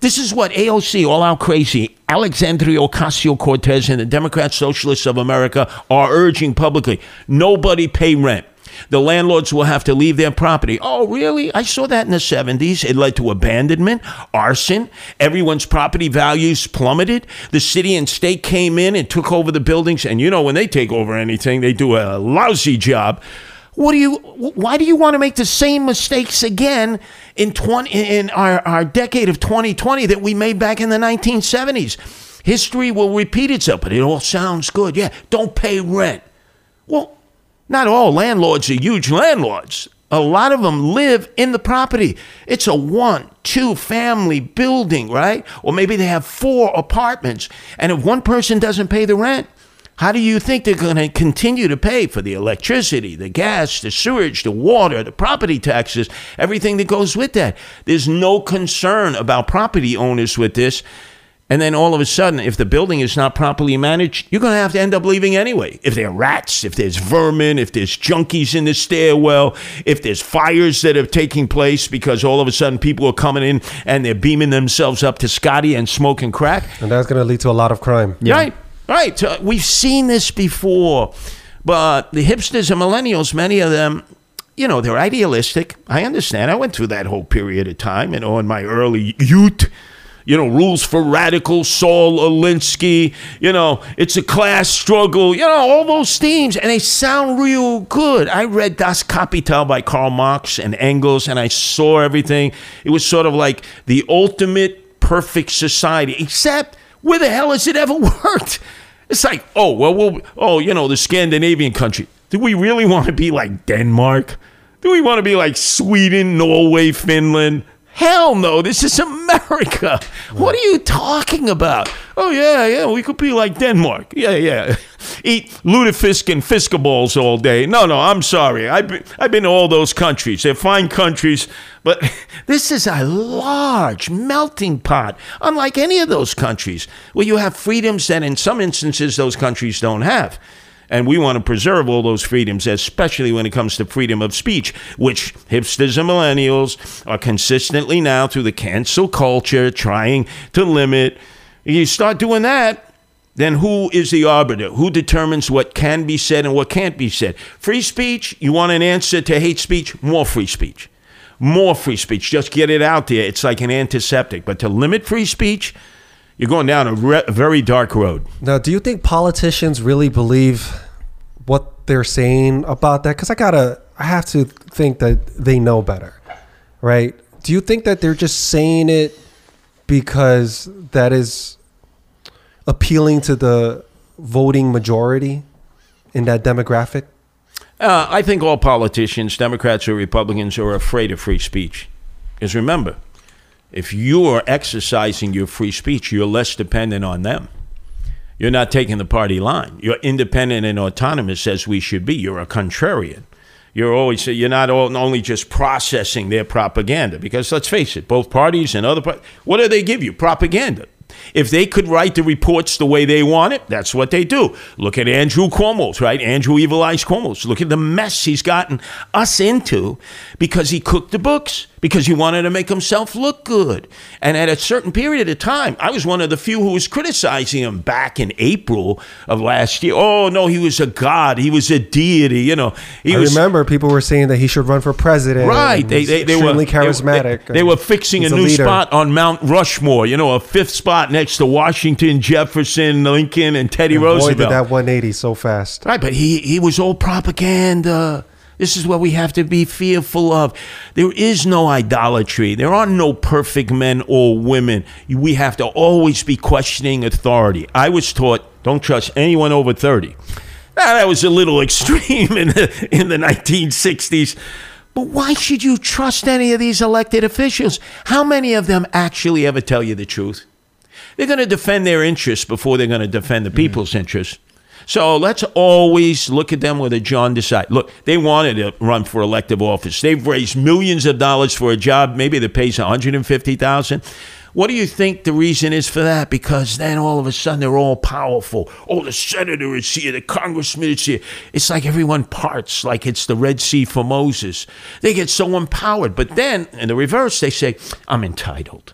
This is what AOC, all out crazy, Alexandria Ocasio Cortez, and the Democrat Socialists of America are urging publicly nobody pay rent. The landlords will have to leave their property. Oh, really? I saw that in the 70s. It led to abandonment, arson. Everyone's property values plummeted. The city and state came in and took over the buildings. And you know, when they take over anything, they do a lousy job. What do you? Why do you want to make the same mistakes again in twenty in our, our decade of 2020 that we made back in the 1970s? History will repeat itself, but it all sounds good. Yeah, don't pay rent. Well, not all landlords are huge landlords. A lot of them live in the property. It's a one, two family building, right? Or maybe they have four apartments. And if one person doesn't pay the rent, how do you think they're going to continue to pay for the electricity, the gas, the sewage, the water, the property taxes, everything that goes with that? There's no concern about property owners with this. And then all of a sudden, if the building is not properly managed, you're going to have to end up leaving anyway. If there are rats, if there's vermin, if there's junkies in the stairwell, if there's fires that are taking place because all of a sudden people are coming in and they're beaming themselves up to Scotty and smoking crack. And that's going to lead to a lot of crime. Yeah. Right, right. So we've seen this before. But the hipsters and millennials, many of them, you know, they're idealistic. I understand. I went through that whole period of time, you know, in my early youth. You know, rules for radical, Saul Alinsky. You know, it's a class struggle. You know, all those themes, and they sound real good. I read Das Kapital by Karl Marx and Engels, and I saw everything. It was sort of like the ultimate perfect society, except where the hell has it ever worked? It's like, oh, well, we'll oh, you know, the Scandinavian country. Do we really want to be like Denmark? Do we want to be like Sweden, Norway, Finland? Hell no, this is America. What are you talking about? Oh, yeah, yeah, we could be like Denmark. Yeah, yeah. Eat lutefisk and fiskaballs all day. No, no, I'm sorry. I've been, I've been to all those countries. They're fine countries, but this is a large melting pot, unlike any of those countries, where you have freedoms that in some instances those countries don't have. And we want to preserve all those freedoms, especially when it comes to freedom of speech, which hipsters and millennials are consistently now through the cancel culture trying to limit. You start doing that, then who is the arbiter? Who determines what can be said and what can't be said? Free speech, you want an answer to hate speech? More free speech. More free speech. Just get it out there. It's like an antiseptic. But to limit free speech, you're going down a re- very dark road. Now, do you think politicians really believe what they're saying about that? Because I gotta, I have to think that they know better, right? Do you think that they're just saying it because that is appealing to the voting majority in that demographic? Uh, I think all politicians, Democrats or Republicans, are afraid of free speech. Because remember, if you are exercising your free speech, you're less dependent on them. You're not taking the party line. You're independent and autonomous as we should be. You're a contrarian. You're always you're not all, only just processing their propaganda because let's face it, both parties and other what do they give you? Propaganda. If they could write the reports the way they want it, that's what they do. Look at Andrew Cuomo's, right? Andrew Evil Eyes Cuomo's. Look at the mess he's gotten us into because he cooked the books, because he wanted to make himself look good. And at a certain period of time, I was one of the few who was criticizing him back in April of last year. Oh, no, he was a god. He was a deity, you know. He I was, remember people were saying that he should run for president. Right. They, they, they were charismatic. They, they were fixing a new leader. spot on Mount Rushmore, you know, a fifth spot next to Washington, Jefferson, Lincoln, and Teddy boy, Roosevelt. did that 180 so fast. Right, but he, he was all propaganda. This is what we have to be fearful of. There is no idolatry. There are no perfect men or women. We have to always be questioning authority. I was taught don't trust anyone over 30. Now, that was a little extreme in the, in the 1960s. But why should you trust any of these elected officials? How many of them actually ever tell you the truth? They're going to defend their interests before they're going to defend the people's interests. So let's always look at them with a jaundiced eye. Look, they wanted to run for elective office. They've raised millions of dollars for a job, maybe that pays one hundred and fifty thousand. What do you think the reason is for that? Because then all of a sudden they're all powerful. Oh, the senator is here, the congressman is here. It's like everyone parts, like it's the Red Sea for Moses. They get so empowered. But then, in the reverse, they say, I'm entitled.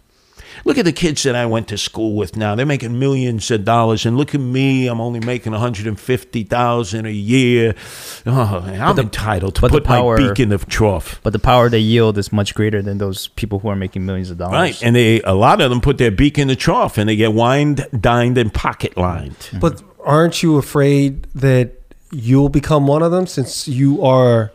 Look at the kids that I went to school with now. They're making millions of dollars, and look at me. I'm only making 150,000 a year. Oh, I'm the- entitled to but the put power- my beak in the trough. But the power they yield is much greater than those people who are making millions of dollars. Right, and they a lot of them put their beak in the trough, and they get wined, dined, and pocket lined. But aren't you afraid that you'll become one of them since you are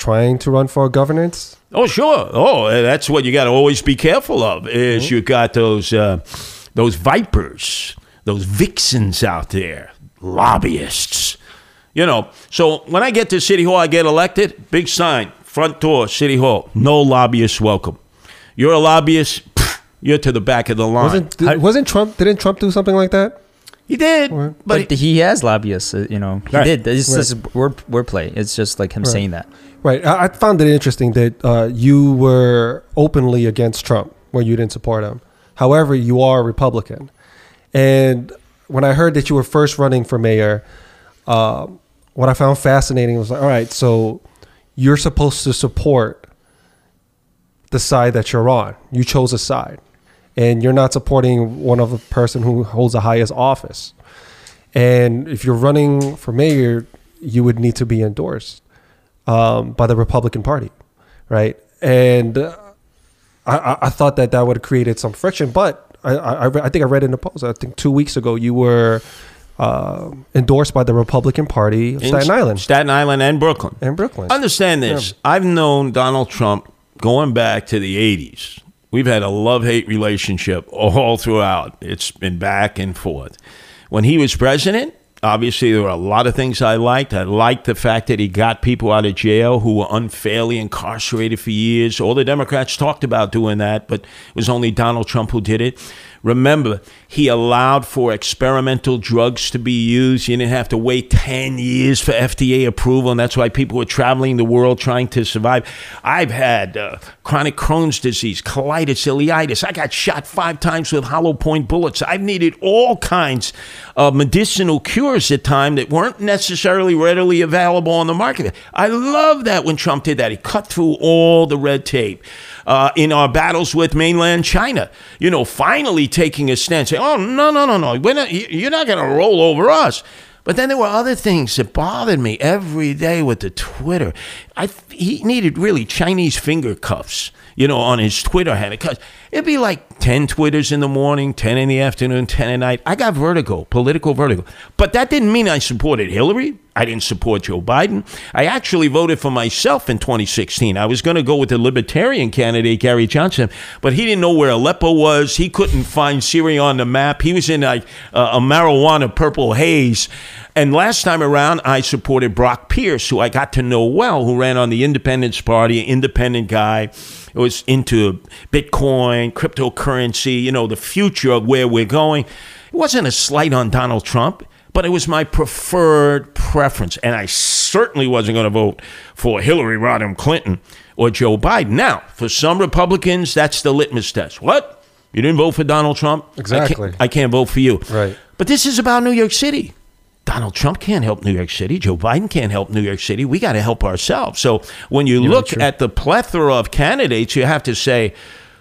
trying to run for governance? Oh, sure. Oh, that's what you got to always be careful of. Is you got those uh, those vipers, those vixens out there, lobbyists. You know. So when I get to City Hall, I get elected. Big sign, front door, City Hall. No lobbyists welcome. You're a lobbyist. pff, You're to the back of the line. Wasn't wasn't Trump? Didn't Trump do something like that? He did, Right. but, But he has lobbyists, uh, you know. He Right. did. It's Right. just word wordplay. It's just like him saying that. Right. I, I found it interesting that uh, you were openly against Trump when you didn't support him. However, you are a Republican. And when I heard that you were first running for mayor, um, what I found fascinating was like, all right, so you're supposed to support the side that you're on. You chose a side. And you're not supporting one of the person who holds the highest office. And if you're running for mayor, you would need to be endorsed um, by the Republican Party, right? And uh, I, I, thought that that would have created some friction, but I, I, I think I read in the post. I think two weeks ago you were uh, endorsed by the Republican Party of in Staten Island Staten Island, and Brooklyn. and Brooklyn. Understand this. I've known Donald Trump going back to the 80s. We've had a love hate relationship all throughout. It's been back and forth. When he was president, obviously there were a lot of things I liked. I liked the fact that he got people out of jail who were unfairly incarcerated for years. All the Democrats talked about doing that, but it was only Donald Trump who did it. Remember, he allowed for experimental drugs to be used. You didn't have to wait 10 years for FDA approval, and that's why people were traveling the world trying to survive. I've had uh, chronic Crohn's disease, colitis, ileitis. I got shot five times with hollow point bullets. I've needed all kinds of medicinal cures at time that weren't necessarily readily available on the market. I love that when Trump did that. He cut through all the red tape. Uh, in our battles with mainland China, you know, finally taking a stance, saying, "Oh no, no, no, no, not, you're not going to roll over us." But then there were other things that bothered me every day with the Twitter. I he needed really Chinese finger cuffs, you know, on his Twitter handle because it'd be like ten Twitters in the morning, ten in the afternoon, ten at night. I got vertigo, political vertigo. But that didn't mean I supported Hillary. I didn't support Joe Biden. I actually voted for myself in 2016. I was going to go with the Libertarian candidate, Gary Johnson, but he didn't know where Aleppo was. He couldn't find Syria on the map. He was in a, a marijuana purple haze. And last time around, I supported Brock Pierce, who I got to know well, who ran on the Independence Party, independent guy, was into Bitcoin, cryptocurrency, you know, the future of where we're going. It wasn't a slight on Donald Trump but it was my preferred preference. And I certainly wasn't going to vote for Hillary Rodham Clinton or Joe Biden. Now, for some Republicans, that's the litmus test. What? You didn't vote for Donald Trump? I Exactly. can't, I can't vote for you. Right. But this is about New York City. Donald Trump can't help New York City. Joe Biden can't help New York City. We got to help ourselves. So when you look true. at the plethora of candidates, you have to say,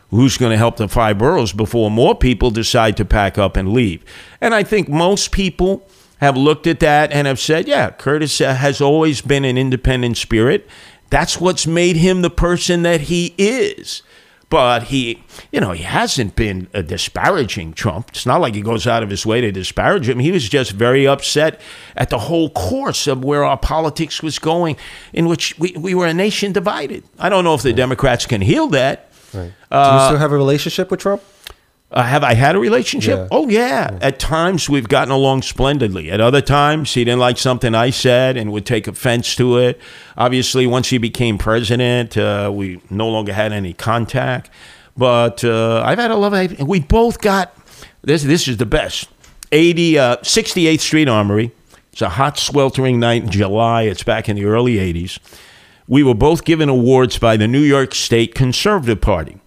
who's going to help the five boroughs before more people decide to pack up and leave? And I think most people have looked at that and have said, yeah, Curtis has always been an independent spirit. That's what's made him the person that he is. But he, you know, he hasn't been a disparaging Trump. It's not like he goes out of his way to disparage him. He was just very upset at the whole course of where our politics was going, in which we, we were a nation divided. I don't know if the Democrats can heal that. Right. Do you uh, still have a relationship with Trump? Uh, have I had a relationship? Yeah. Oh, yeah. At times we've gotten along splendidly. At other times, he didn't like something I said and would take offense to it. Obviously, once he became president, uh, we no longer had any contact. But uh, I've had a love. We both got this. This is the best. 80, uh, 68th Street Armory. It's a hot, sweltering night in July. It's back in the early 80s. We were both given awards by the New York State Conservative Party.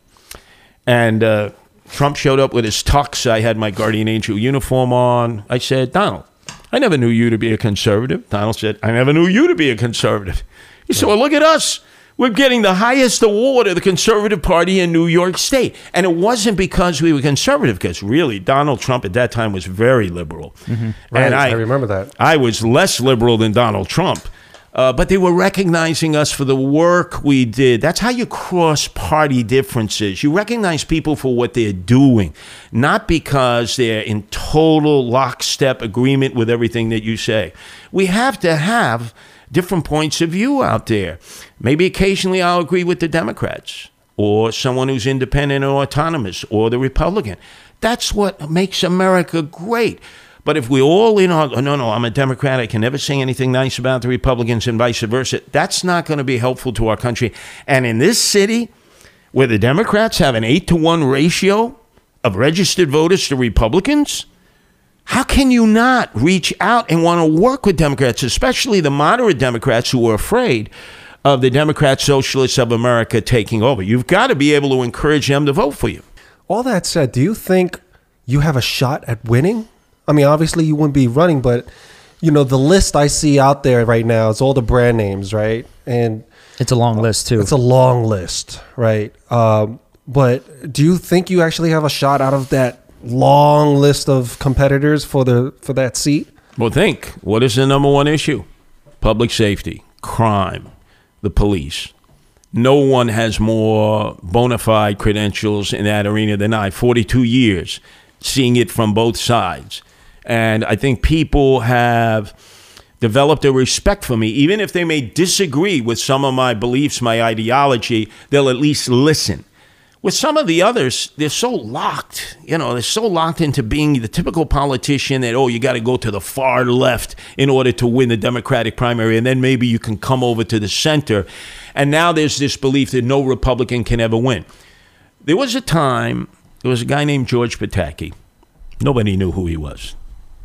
And uh, Trump showed up with his tux. I had my guardian angel uniform on. I said, Donald, I never knew you to be a conservative. Donald said, I never knew you to be a conservative. He said, Well, look at us. We're getting the highest award of the Conservative Party in New York State. And it wasn't because we were conservative, because really, Donald Trump at that time was very liberal. Mm-hmm. Right, And I remember that. I was less liberal than Donald Trump. Uh, but they were recognizing us for the work we did. That's how you cross party differences. You recognize people for what they're doing, not because they're in total lockstep agreement with everything that you say. We have to have different points of view out there. Maybe occasionally I'll agree with the Democrats or someone who's independent or autonomous or the Republican. That's what makes America great. But if we all in oh, no, no, I'm a Democrat, I can never say anything nice about the Republicans and vice versa, that's not going to be helpful to our country. And in this city, where the Democrats have an eight to one ratio of registered voters to Republicans, how can you not reach out and want to work with Democrats, especially the moderate Democrats who are afraid of the Democrat Socialists of America taking over? You've got to be able to encourage them to vote for you. All that said, do you think you have a shot at winning? I mean, obviously you wouldn't be running, but you know the list I see out there right now is all the brand names, right? And It's a long list too. it's a long list, right? Um, but do you think you actually have a shot out of that long list of competitors for the for that seat? Well, think what is the number one issue? Public safety, crime, the police. No one has more bona fide credentials in that arena than I. 42 years seeing it from both sides. And I think people have developed a respect for me. Even if they may disagree with some of my beliefs, my ideology, they'll at least listen. With some of the others, they're so locked, you know, they're so locked into being the typical politician that, oh, you got to go to the far left in order to win the Democratic primary, and then maybe you can come over to the center. And now there's this belief that no Republican can ever win. There was a time, there was a guy named George Pataki. Nobody knew who he was.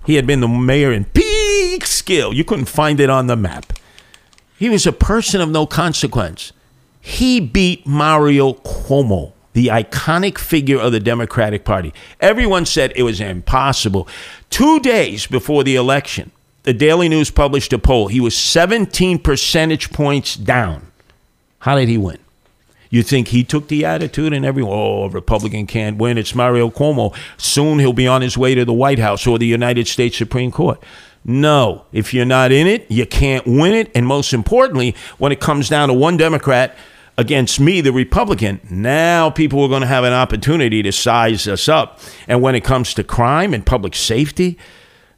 He had been the mayor in Peekskill. You couldn't find it on the map. He was a person of no consequence. He beat Mario Cuomo, the iconic figure of the Democratic Party. Everyone said it was impossible. Two days before the election, the Daily News published a poll. He was 17 percentage points down. How did he win? You think he took the attitude and everyone, oh, a Republican can't win. It's Mario Cuomo. Soon he'll be on his way to the White House or the United States Supreme Court. No, if you're not in it, you can't win it. And most importantly, when it comes down to one Democrat against me, the Republican, now people are going to have an opportunity to size us up. And when it comes to crime and public safety,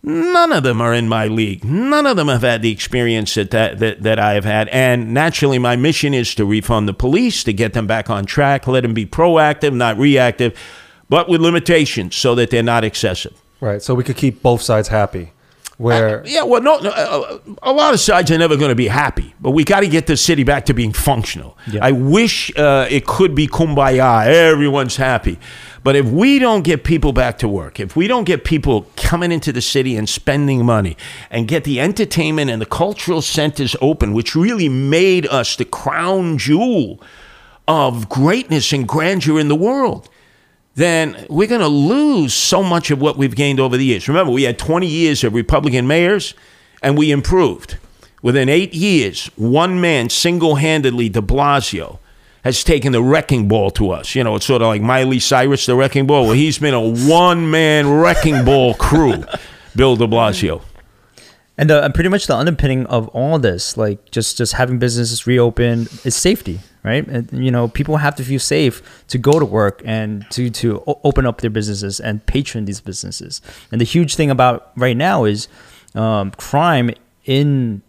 None of them are in my league. None of them have had the experience that, that, that, that I have had. And naturally, my mission is to refund the police, to get them back on track, let them be proactive, not reactive, but with limitations so that they're not excessive. Right. So we could keep both sides happy. Where Yeah, well, no, no uh, a lot of sides are never going to be happy, but we got to get the city back to being functional. Yeah. I wish uh, it could be kumbaya, everyone's happy. But if we don't get people back to work, if we don't get people coming into the city and spending money and get the entertainment and the cultural centers open, which really made us the crown jewel of greatness and grandeur in the world, then we're going to lose so much of what we've gained over the years. Remember, we had 20 years of Republican mayors and we improved. Within eight years, one man single handedly, de Blasio, has taken the wrecking ball to us. You know, it's sort of like Miley Cyrus, the wrecking ball. Well, he's been a one man wrecking ball crew, Bill de Blasio. And uh, pretty much the underpinning of all this, like just just having businesses reopen, is safety, right? And you know, people have to feel safe to go to work and to to open up their businesses and patron these businesses. And the huge thing about right now is um, crime in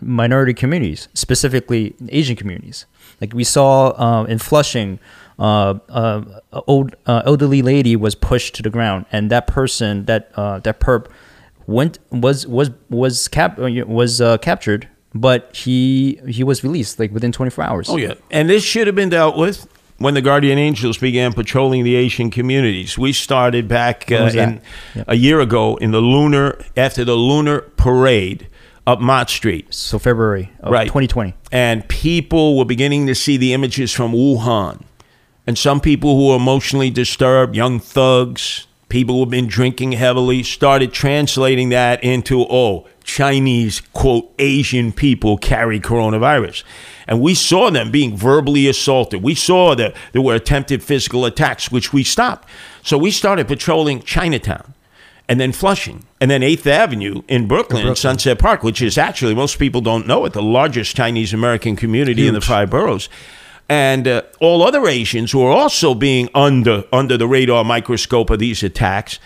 minority communities, specifically Asian communities. Like we saw uh, in Flushing, uh, uh, old uh, elderly lady was pushed to the ground, and that person, that uh, that perp, went was was was cap uh, was uh, captured, but he he was released like within 24 hours. Oh, yeah. And this should have been dealt with when the Guardian Angels began patrolling the Asian communities. We started back uh, in Yep. a year ago in the lunar after the lunar parade up Mott Street. So February of Right. 2020. and people were beginning to see the images from Wuhan. And some people who were emotionally disturbed, young thugs, people who have been drinking heavily, started translating that into, oh, Chinese, quote, Asian people carry coronavirus. And we saw them being verbally assaulted. We saw that there were attempted physical attacks, which we stopped. So we started patrolling Chinatown and then Flushing, and then Eighth Avenue in Brooklyn, Sunset Park, which is actually most people don't know it, the largest Chinese American community in the five boroughs, and uh, all other Asians who are also being under under the radar microscope of these attacks,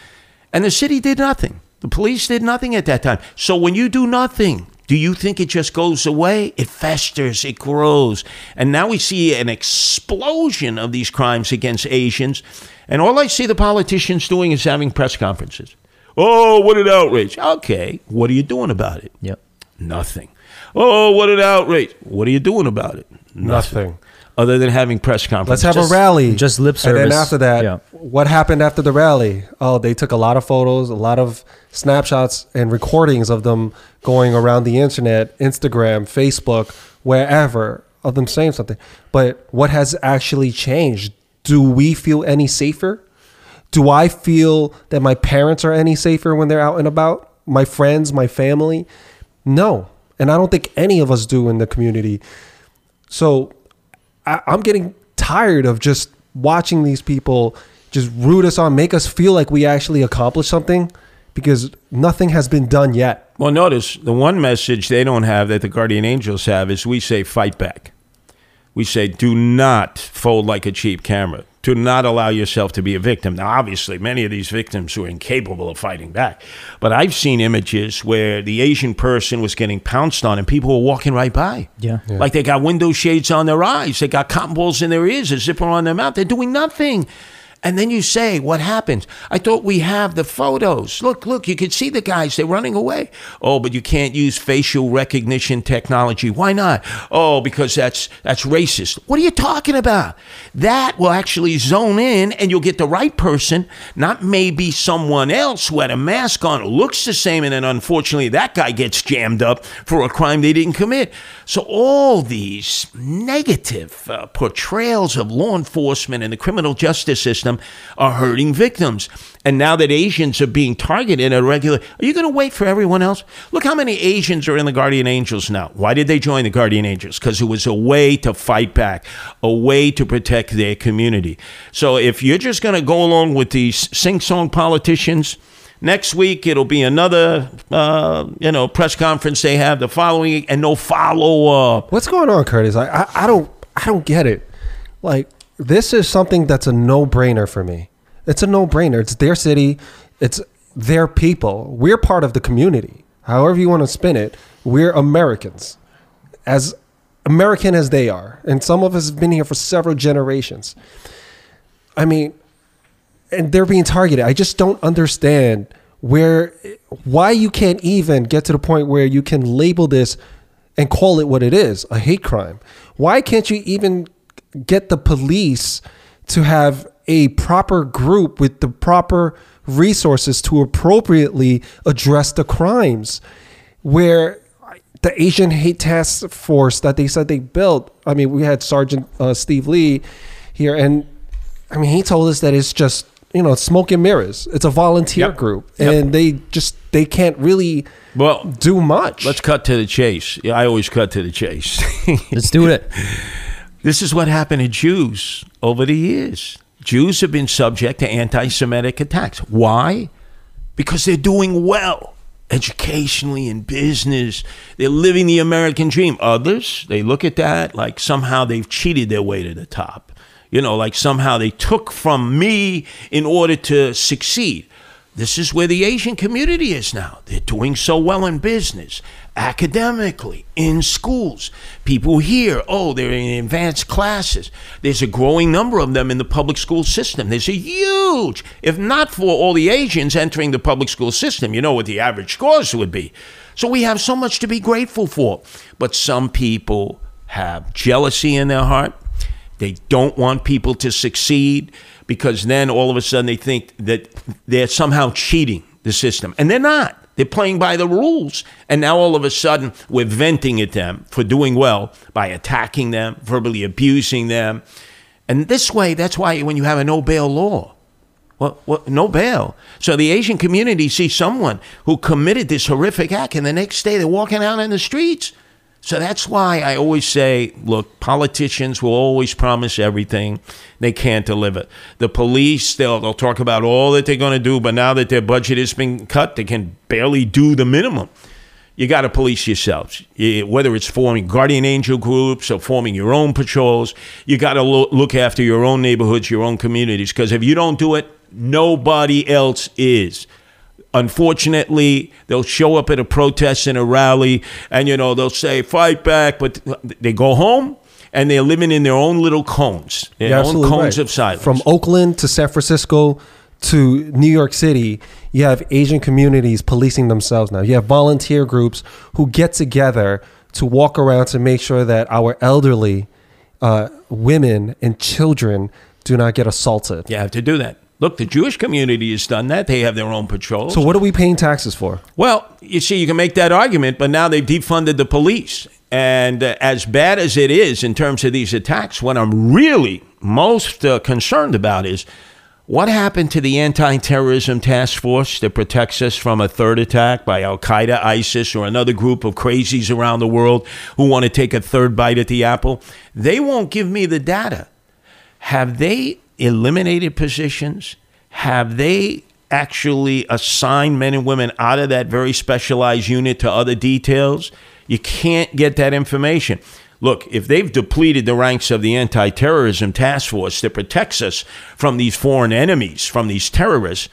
and the city did nothing. The police did nothing at that time. So when you do nothing. Do you think it just goes away? It festers, it grows. And now we see an explosion of these crimes against Asians. And all I see the politicians doing is having press conferences. Oh, what an outrage. Okay, what are you doing about it? Yep. Nothing. Oh, what an outrage. What are you doing about it? Nothing. Other than having press conferences. Let's conferences. have Just- a rally. just lip service. And then after that, Yeah. what happened after the rally? Oh, they took a lot of photos, a lot of snapshots and recordings of them going around the internet, Instagram, Facebook, wherever, of them saying something. But what has actually changed? Do we feel any safer? Do I feel that my parents are any safer when they're out and about? My friends, my family? No. And I don't think any of us do in the community. So I, I'm getting tired of just watching these people just root us on, make us feel like we actually accomplished something because nothing has been done yet. Well, notice the one message they don't have that the Guardian Angels have is we say fight back. We say do not fold like a cheap camera. Do not allow yourself to be a victim. Now, obviously, many of these victims were incapable of fighting back. But I've seen images where the Asian person was getting pounced on and people were walking right by. Yeah. Yeah. Like they got window shades on their eyes, they got cotton balls in their ears, a zipper on their mouth. They're doing nothing. And then you say, What happened? I thought we have the photos. Look, look, you can see the guys. They're running away. Oh, but you can't use facial recognition technology. Why not? Oh, because that's that's racist. What are you talking about? That will actually zone in and you'll get the right person, not maybe someone else who had a mask on, looks the same, and then unfortunately that guy gets jammed up for a crime they didn't commit. So all these negative uh, portrayals of law enforcement and the criminal justice system are hurting victims. And now that Asians are being targeted at a regular, are you going to wait for everyone else? Look how many Asians are in the Guardian Angels now. Why did they join the Guardian Angels? Because it was a way to fight back, a way to protect their community. So if you're just going to go along with these sing-song politicians, Next week it'll be another, uh, you know, press conference they have the following, and no follow up. What's going on, Curtis? I, I, I don't I don't get it. Like this is something that's a no brainer for me. It's a no brainer. It's their city. It's their people. We're part of the community. However you want to spin it, we're Americans, as American as they are, and some of us have been here for several generations. I mean, and they're being targeted. I just don't understand where why you can't even get to the point where you can label this and call it what it is, a hate crime. Why can't you even get the police to have a proper group with the proper resources to appropriately address the crimes where the Asian hate task force that they said they built. I mean, we had Sergeant uh, Steve Lee here, and I mean, he told us that it's just you know smoke and mirrors. It's a volunteer Yep. group, Yep. and they just they can't really Well, do much. let's cut to the chase. Yeah, I always cut to the chase. Let's do it. this is what happened to Jews over the years. Jews have been subject to anti Semitic attacks. Why? Because they're doing well educationally in business. They're living the American dream. Others, they look at that like somehow they've cheated their way to the top. You know, like somehow they took from me in order to succeed. This is where the Asian community is now. They're doing so well in business, academically, in schools. People here, oh, they're in advanced classes. There's a growing number of them in the public school system. There's a huge, if not for all the Asians entering the public school system, you know what the average scores would be. So we have so much to be grateful for. But some people have jealousy in their heart. They don't want people to succeed because then all of a sudden they think that they're somehow cheating the system. And they're not. They're playing by the rules. And now all of a sudden we're venting at them for doing well by attacking them, verbally abusing them. And this way, that's why when you have a no bail law, well, well, no bail. So the Asian community sees someone who committed this horrific act, and the next day they're walking out in the streets. So that's why I always say, look, politicians will always promise everything. They can't deliver. The police, they'll, they'll talk about all that they're going to do, but now that their budget has been cut, they can barely do the minimum. You got to police yourselves. You- Whether it's forming guardian angel groups or forming your own patrols, you got to lo- look after your own neighborhoods, your own communities. Because if you don't do it, nobody else is. Unfortunately, they'll show up at a protest and a rally, and you know they'll say "fight back," but they go home and they're living in their own little cones, their You're own cones right. of silence. From Oakland to San Francisco to New York City, you have Asian communities policing themselves now. You have volunteer groups who get together to walk around to make sure that our elderly, uh, women, and children do not get assaulted. you have to do that. Look, the Jewish community has done that. They have their own patrols. So, what are we paying taxes for? Well, you see, you can make that argument, but now they've defunded the police. And uh, as bad as it is in terms of these attacks, what I'm really most uh, concerned about is what happened to the anti terrorism task force that protects us from a third attack by Al Qaeda, ISIS, or another group of crazies around the world who want to take a third bite at the apple? They won't give me the data. Have they eliminated positions? Have they actually assigned men and women out of that very specialized unit to other details? You can't get that information. Look, if they've depleted the ranks of the anti terrorism task force that protects us from these foreign enemies, from these terrorists,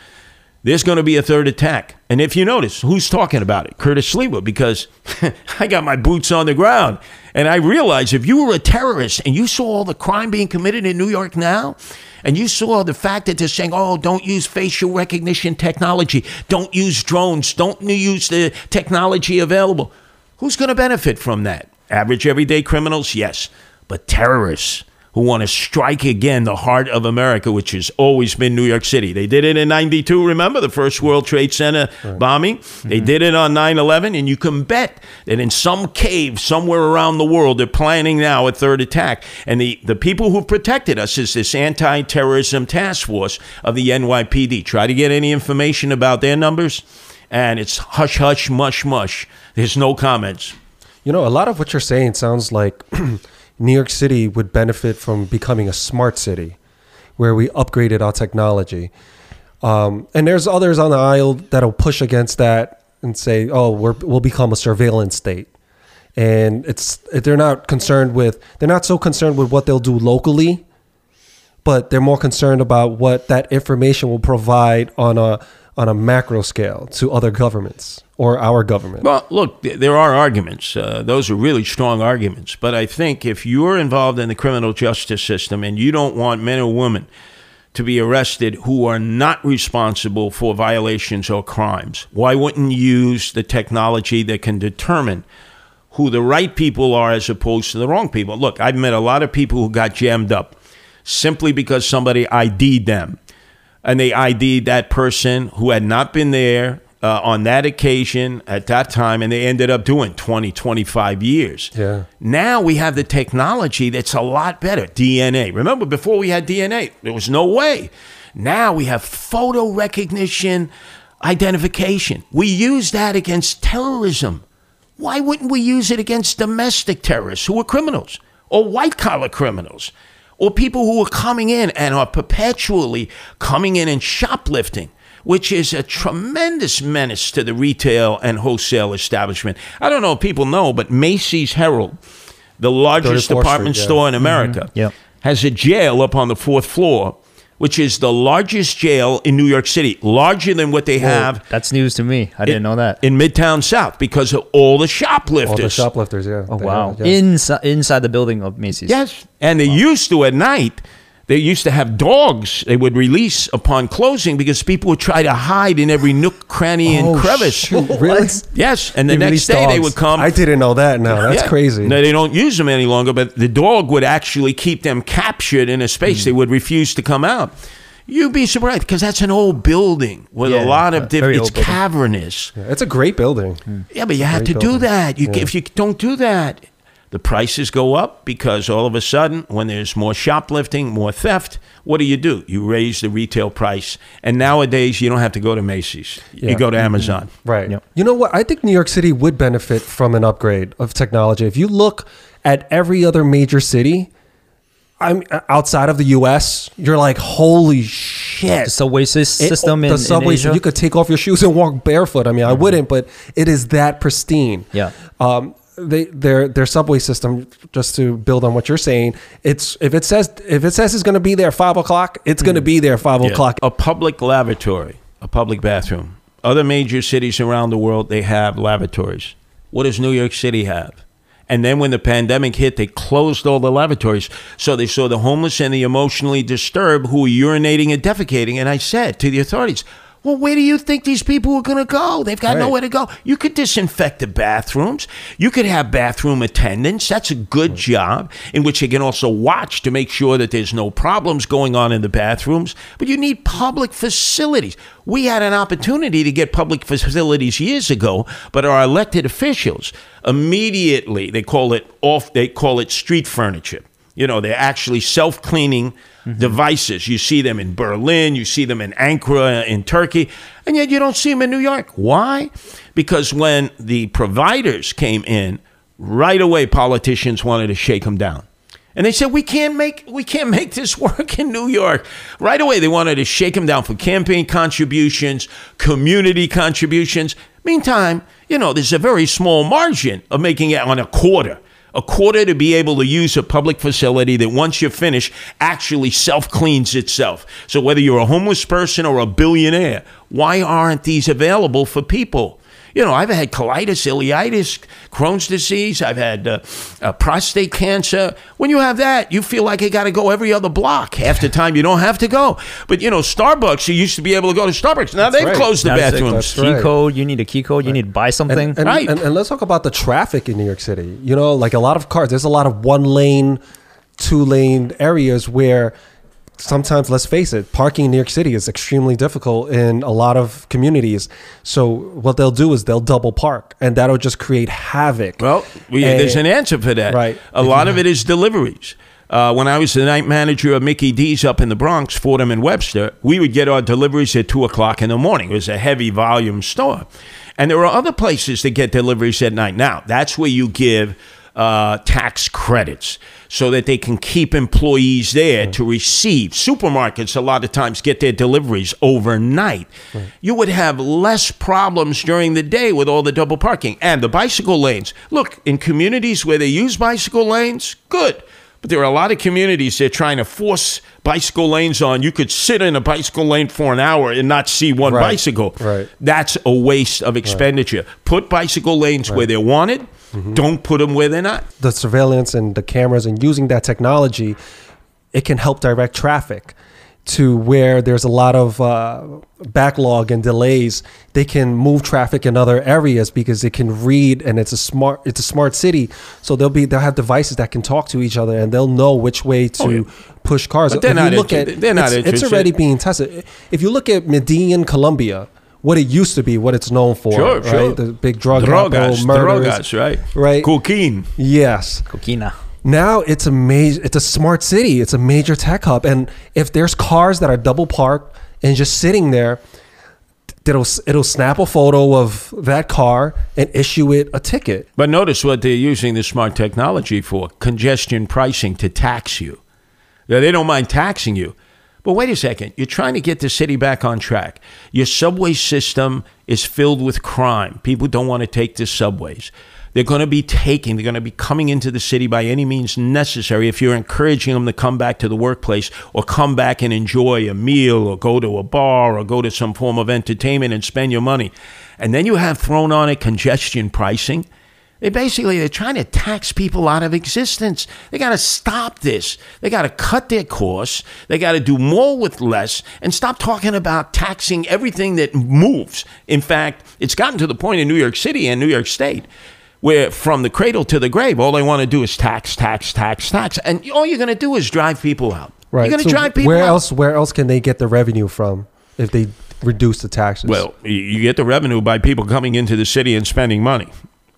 there's going to be a third attack. And if you notice, who's talking about it? Curtis Sliwa, because I got my boots on the ground. And I realize if you were a terrorist and you saw all the crime being committed in New York now, and you saw the fact that they're saying, oh, don't use facial recognition technology, don't use drones, don't use the technology available, who's going to benefit from that? Average everyday criminals? Yes. But terrorists, who want to strike again the heart of America, which has always been New York City. They did it in 92, remember the first World Trade Center bombing? They mm-hmm. did it on 9 11, and you can bet that in some cave somewhere around the world, they're planning now a third attack. And the, the people who protected us is this anti terrorism task force of the NYPD. Try to get any information about their numbers, and it's hush, hush, mush, mush. There's no comments. You know, a lot of what you're saying sounds like New York City would benefit from becoming a smart city where we upgraded our technology. Um, and there's others on the aisle that'll push against that and say, oh, we're, we'll become a surveillance state. And it's they're not concerned with they're not so concerned with what they'll do locally, but they're more concerned about what that information will provide on a on a macro scale to other governments or our government. Well, look, there are arguments. Uh, those are really strong arguments. But I think if you're involved in the criminal justice system and you don't want men or women to be arrested who are not responsible for violations or crimes, why wouldn't you use the technology that can determine who the right people are as opposed to the wrong people? Look, I've met a lot of people who got jammed up simply because somebody ID'd them and they ID'd that person who had not been there uh, on that occasion at that time, and they ended up doing 20, 25 years. Yeah. Now we have the technology that's a lot better. DNA. Remember, before we had DNA, there was no way. Now we have photo recognition, identification. We use that against terrorism. Why wouldn't we use it against domestic terrorists who are criminals or white collar criminals? Or people who are coming in and are perpetually coming in and shoplifting, which is a tremendous menace to the retail and wholesale establishment. I don't know if people know, but Macy's Herald, the largest department Street, yeah. store in mm-hmm. America, Yep. has a jail up on the fourth floor, which is the largest jail in New York City, larger than what they have That's news to me. I didn't know that. in Midtown South because of all the shoplifters. All the shoplifters, yeah. oh wow! have- yeah. Inside inside the building of Macy's. Yes. And they used to at night, They used to have dogs they would release upon closing because people would try to hide in every nook, cranny, and Oh, crevice. shoot, really? Yes, and the They next day they would come. I didn't know that. No, that's Yeah. crazy. No, they don't use them any longer, but the dog would actually keep them captured in a space. Hmm. They would refuse to come out. You'd be surprised because that's an old building with Yeah, a lot of different. It's building. cavernous. it's a great building. Yeah, but you have to Great do that. You, Yeah. If you don't do that, the prices go up because all of a sudden, when there's more shoplifting, more theft, what do you do? You raise the retail price. And nowadays, you don't have to go to Macy's. Yeah. You go to Amazon. Mm-hmm. Right. Yep. You know what? I think New York City would benefit from an upgrade of technology. If you look at every other major city, I'm uh, outside of the U.S. You're like, holy shit! The subway sys- It- system in, the in subway, Asia. you could take off your shoes and walk barefoot. I mean, I mm-hmm. wouldn't, but it is that pristine. Yeah. Um, they their their subway system, just to build on what you're saying, it's if it says if it says it's going to be there five o'clock, it's going to hmm. be there five Yeah. o'clock. A public lavatory, a public bathroom. Other major cities around the world, they have lavatories. What does New York City have? And then when the pandemic hit, they closed all the lavatories. So they saw the homeless and the emotionally disturbed who were urinating and defecating. And I said to the authorities, well, where do you think these people are going to go? They've got Right. nowhere to go. You could disinfect the bathrooms. You could have bathroom attendants. That's a good job in which they can also watch to make sure that there's no problems going on in the bathrooms. But you need public facilities. We had an opportunity to get public facilities years ago, but our elected officials immediately they call it off. They call it street furniture. You know, they're actually self cleaning Mm-hmm. devices. You see them in Berlin, you see them in Ankara in Turkey, and yet you don't see them in New York. Why? Because when the providers came in, right away politicians wanted to shake them down. And they said we can't make we can't make this work in New York. Right away they wanted to shake them down for campaign contributions, community contributions. Meantime, you know, there's a very small margin of making it on a quarter a quarter to be able to use a public facility that once you're finished actually self cleans itself. So whether you're a homeless person or a billionaire, why aren't these available for people? You know, I've had colitis, ileitis, Crohn's disease. I've had uh, uh, prostate cancer. When you have that, you feel like you got to go every other block. Half the time, you don't have to go. But you know, Starbucks, you used to be able to go to Starbucks. Now they've right. closed the Now it's like bathrooms. That's key right. code. You need a key code. You need to buy something. And, and, Right. and, and let's talk about the traffic in New York City. You know, like a lot of cars, there's a lot of one lane, two lane areas where sometimes, let's face it, parking in New York City is extremely difficult in a lot of communities. So what they'll do is they'll double park and that'll just create havoc. Well, we, And- there's an answer for that. Right. A lot of it is deliveries. Uh, when I was the night manager of Mickey D's up in the Bronx, Fordham and Webster, we would get our deliveries at two o'clock in the morning. It was a heavy volume store, and there are other places that get deliveries at night. Now, that's where you give uh, tax credits so that they can keep employees there to receive. Supermarkets a lot of times get their deliveries overnight. You would have less problems during the day with all the double parking and the bicycle lanes. Look, in communities where they use bicycle lanes, good. But there are a lot of communities that are trying to force bicycle lanes on. You could sit in a bicycle lane for an hour and not see one Right. bicycle. Right. That's a waste of expenditure. Put bicycle lanes where they're wanted. Mm-hmm. Don't put them where they're not. the surveillance and the cameras and using that technology, it can help direct traffic to where there's a lot of uh, backlog and delays. They can move traffic in other areas because it can read and it's a smart it's a smart city. So they'll be they'll have devices that can talk to each other and they'll know which way to Oh, yeah. push cars. But they're If not look inter- at they're not it's, it's already being tested. If you look at Medellin, Colombia. What it used to be, what it's known for, Sure, right? sure. The big drug Drogas, capital, murders, drogas, right? right? Cocaine. Yes, Coquina. now it's a major it's a smart city it's a major tech hub and if there's cars that are double parked and just sitting there it'll it'll snap a photo of that car and issue it a ticket But notice what they're using the smart technology for congestion pricing to tax you. Now, They don't mind taxing you. But wait a second, you're trying to get the city back on track. Your subway system is filled with crime. People don't want to take the subways. They're going to be taking, they're going to be coming into the city by any means necessary if you're encouraging them to come back to the workplace or come back and enjoy a meal or go to a bar or go to some form of entertainment and spend your money. And then you have thrown on it congestion pricing. They basically they're trying to tax people out of existence. They got to stop this. They got to cut their costs. They got to do more with less and stop talking about taxing everything that moves. In fact, it's gotten to the point in New York City and New York State where from the cradle to the grave, all they want to do is tax, tax, tax, tax, and all you're going to do is drive people out. Right. You're going to So drive people where out. else? Where else can they get the revenue from if they reduce the taxes? Well, you- you get the revenue by people coming into the city and spending money.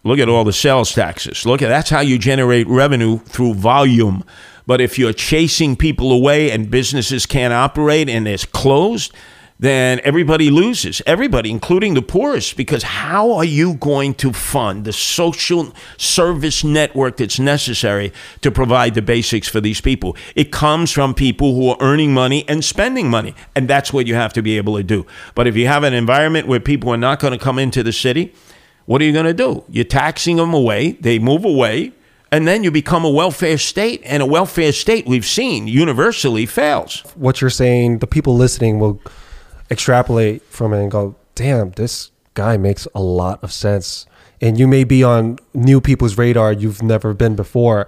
Look at all the sales taxes. Look at that's how you generate revenue through volume. But if you're chasing people away and businesses can't operate and it's closed, then everybody loses. Everybody, including the poorest, because how are you going to fund the social service network that's necessary to provide the basics for these people? It comes from people who are earning money and spending money, and that's what you have to be able to do. But if you have an environment where people are not going to come into the city, what are you going to do? You're taxing them away, they move away, and then you become a welfare state, and a welfare state we've seen universally fails. what you're saying, the people listening will extrapolate from it and go, "Damn, this guy makes a lot of sense." And you may be on new people's radar you've never been before,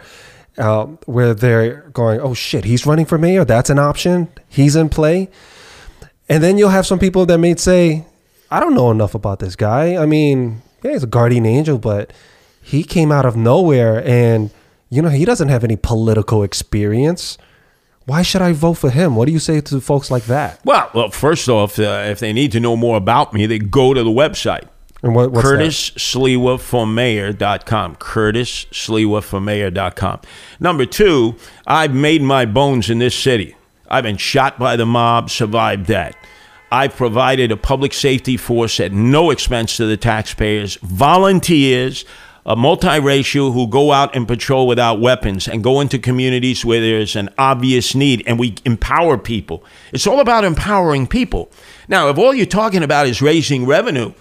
um, where they're going, "Oh shit, he's running for mayor. That's an option. He's in play." And then you'll have some people that may say, "I don't know enough about this guy. I mean, yeah, he's a guardian angel, but he came out of nowhere, and you know, he doesn't have any political experience." Why should I vote for him? What do you say to folks like that? Well, well first off, uh, if they need to know more about me, they go to the website. And what, what's Curtis Sliwa for mayor.com. Curtis Sliwa for mayor.com. Number two, I've made my bones in this city. I've been shot by the mob, survived that. I've provided a public safety force at no expense to the taxpayers, volunteers, a multiracial who go out and patrol without weapons and go into communities where there's an obvious need and we empower people. It's all about empowering people. Now, if all you're talking about is raising revenue,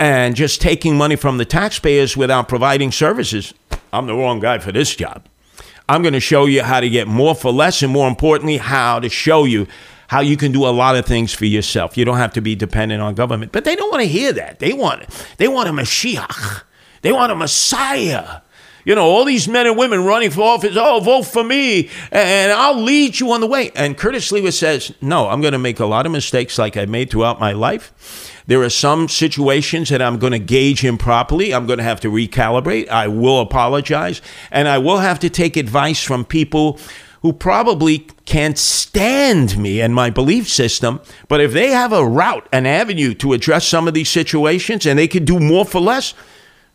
and just taking money from the taxpayers without providing services, I'm the wrong guy for this job. I'm going to show you how to get more for less, and more importantly, how to show you how you can do a lot of things for yourself. You don't have to be dependent on government. But they don't want to hear that. They want they want a Mashiach. They want a Messiah. You know, all these men and women running for office, oh, vote for me, and I'll lead you on the way. And Curtis Sliwa says, no, I'm going to make a lot of mistakes like I made throughout my life. There are some situations that I'm going to gauge improperly. I'm going to have to recalibrate. I will apologize. And I will have to take advice from people who probably can't stand me and my belief system. But if they have a route, an avenue to address some of these situations and they could do more for less,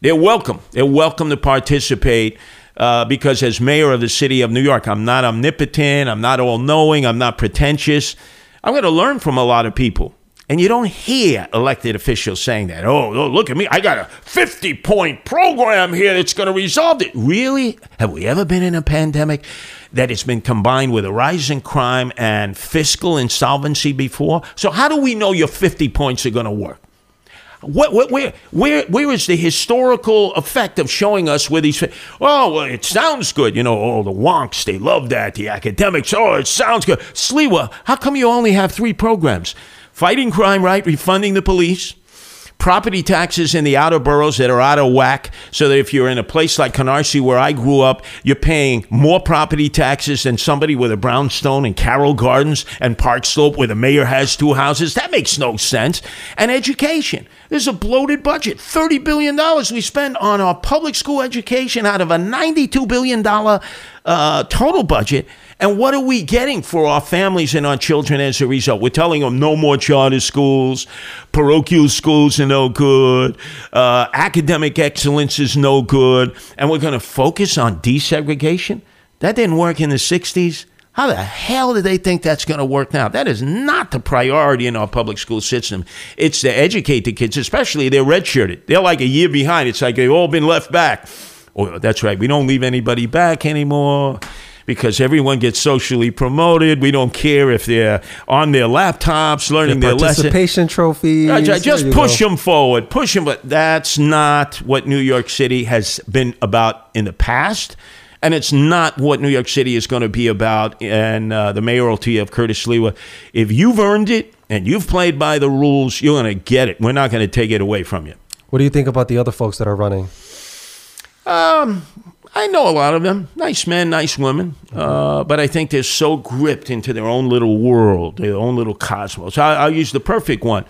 they're welcome. They're welcome to participate. Uh, because as mayor of the city of New York, I'm not omnipotent, I'm not all knowing, I'm not pretentious. I'm going to learn from a lot of people. And you don't hear elected officials saying that. Oh, oh, look at me. I got a 50 point program here that's going to resolve it. Really? Have we ever been in a pandemic that it's been combined with a rise in crime and fiscal insolvency before? So, how do we know your 50 points are going to work? What, what, where, where, where is the historical effect of showing us where these? Oh, well, it sounds good. You know, oh, the wonks, they love that. The academics, oh, it sounds good. Sliwa, how come you only have three programs? Fighting crime, right? Refunding the police. Property taxes in the outer boroughs that are out of whack, so that if you're in a place like Canarsie, where I grew up, you're paying more property taxes than somebody with a brownstone in Carroll Gardens and Park Slope, where the mayor has two houses. That makes no sense. And education. There's a bloated budget. $30 billion we spend on our public school education out of a $92 billion uh, total budget. And what are we getting for our families and our children as a result? We're telling them no more charter schools, parochial schools are no good, uh, academic excellence is no good, and we're going to focus on desegregation? That didn't work in the 60s. How the hell do they think that's going to work now? That is not the priority in our public school system. It's to educate the kids, especially they're redshirted. They're like a year behind. It's like they've all been left back. Oh, that's right. We don't leave anybody back anymore because everyone gets socially promoted. We don't care if they're on their laptops learning their lesson. participation trophies. Right, right, Just push go. them forward, push them. But that's not what New York City has been about in the past. And it's not what New York City is going to be about And uh, the mayoralty of Curtis Sliwa. If you've earned it and you've played by the rules, you're going to get it. We're not going to take it away from you. What do you think about the other folks that are running? I know a lot of them. Nice men, nice women. Uh, but I think they're so gripped into their own little world, their own little cosmos. I, I'll use the perfect one.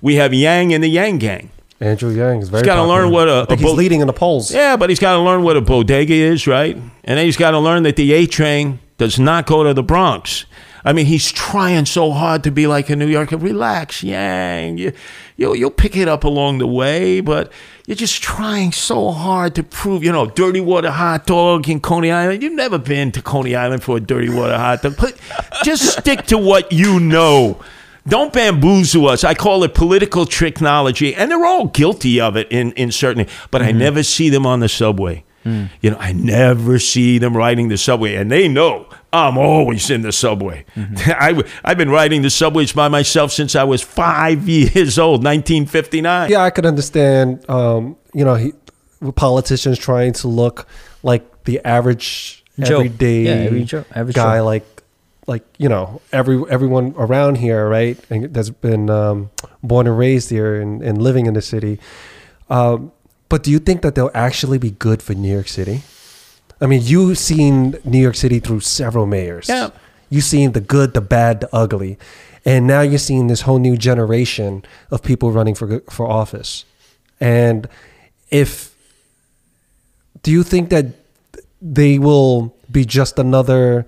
We have Yang and the Yang Gang. Andrew Yang is very. He's gotta learn what a- a he's bo- leading in the polls. Yeah, but he's got to learn what a bodega is, right? And then he's got to learn that the A train does not go to the Bronx. I mean, he's trying so hard to be like a New Yorker. Relax, Yang. You, you'll, you'll pick it up along the way, but you're just trying so hard to prove, you know, dirty water hot dog in Coney Island. You've never been to Coney Island for a dirty water hot dog. But just stick to what you know. Don't bamboozle us. I call it political technology, and they're all guilty of it in, in certain. But I mm-hmm. never see them on the subway. You know, I never see them riding the subway, and they know I'm always in the subway. I, I've been riding the subways by myself since I was five years old, 1959. Yeah, I could understand. Um, you know, he, politicians trying to look like the average Joe. everyday Yeah, every Joe- average guy, Joe. like like you know every everyone around here, right? And that's been um, born and raised here and, and living in the city. Um, but do you think that they'll actually be good for New York City? I mean, you've seen New York City through several mayors. Yeah. You've seen the good, the bad, the ugly. And now you're seeing this whole new generation of people running for for office. And if do you think that they will be just another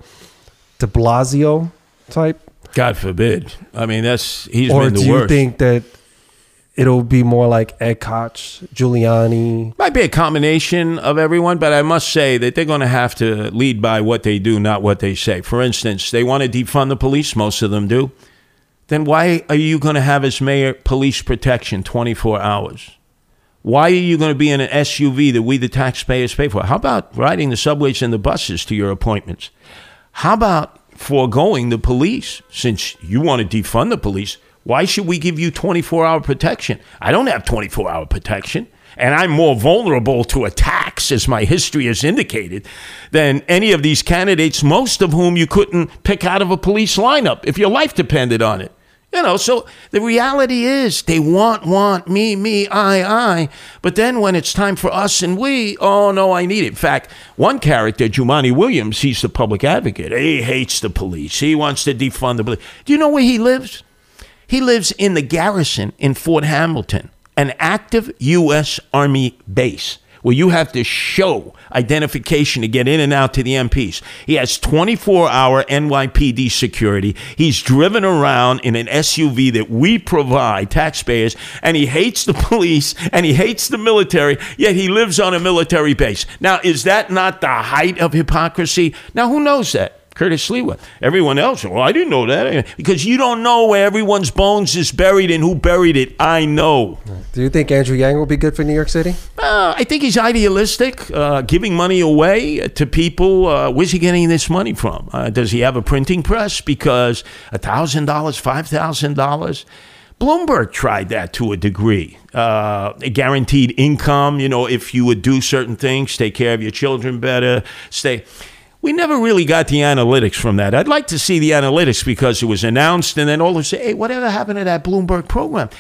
De Blasio type? God forbid. I mean, that's he's or been the worst. Or do you think that it'll be more like Ed Koch, Giuliani? Might be a combination of everyone, but I must say that they're going to have to lead by what they do, not what they say. For instance, they want to defund the police, most of them do. Then why are you going to have as mayor police protection 24 hours? Why are you going to be in an SUV that we, the taxpayers, pay for? How about riding the subways and the buses to your appointments? How about foregoing the police? Since you want to defund the police, why should we give you 24 hour protection? I don't have 24 hour protection, and I'm more vulnerable to attacks, as my history has indicated, than any of these candidates, most of whom you couldn't pick out of a police lineup if your life depended on it. You know, so the reality is they want, want, me, me, I, I. But then when it's time for us and we, oh no, I need it. In fact, one character, Jumaane Williams, he's the public advocate. He hates the police. He wants to defund the police. Do you know where he lives? He lives in the garrison in Fort Hamilton, an active U.S. Army base where you have to show identification to get in and out to the MPs. He has 24 hour NYPD security. He's driven around in an SUV that we provide, taxpayers, and he hates the police and he hates the military, yet he lives on a military base. Now, is that not the height of hypocrisy? Now, who knows that? Curtis Sliwa. Everyone else, well, I didn't know that. Because you don't know where everyone's bones is buried and who buried it. I know. Do you think Andrew Yang will be good for New York City? Uh, I think he's idealistic, uh, giving money away to people. Uh, where's he getting this money from? Uh, does he have a printing press? Because $1,000, $5,000? Bloomberg tried that to a degree. Uh, a guaranteed income, you know, if you would do certain things, take care of your children better, stay. We never really got the analytics from that. I'd like to see the analytics because it was announced and then all of a sudden, hey, whatever happened to that Bloomberg program?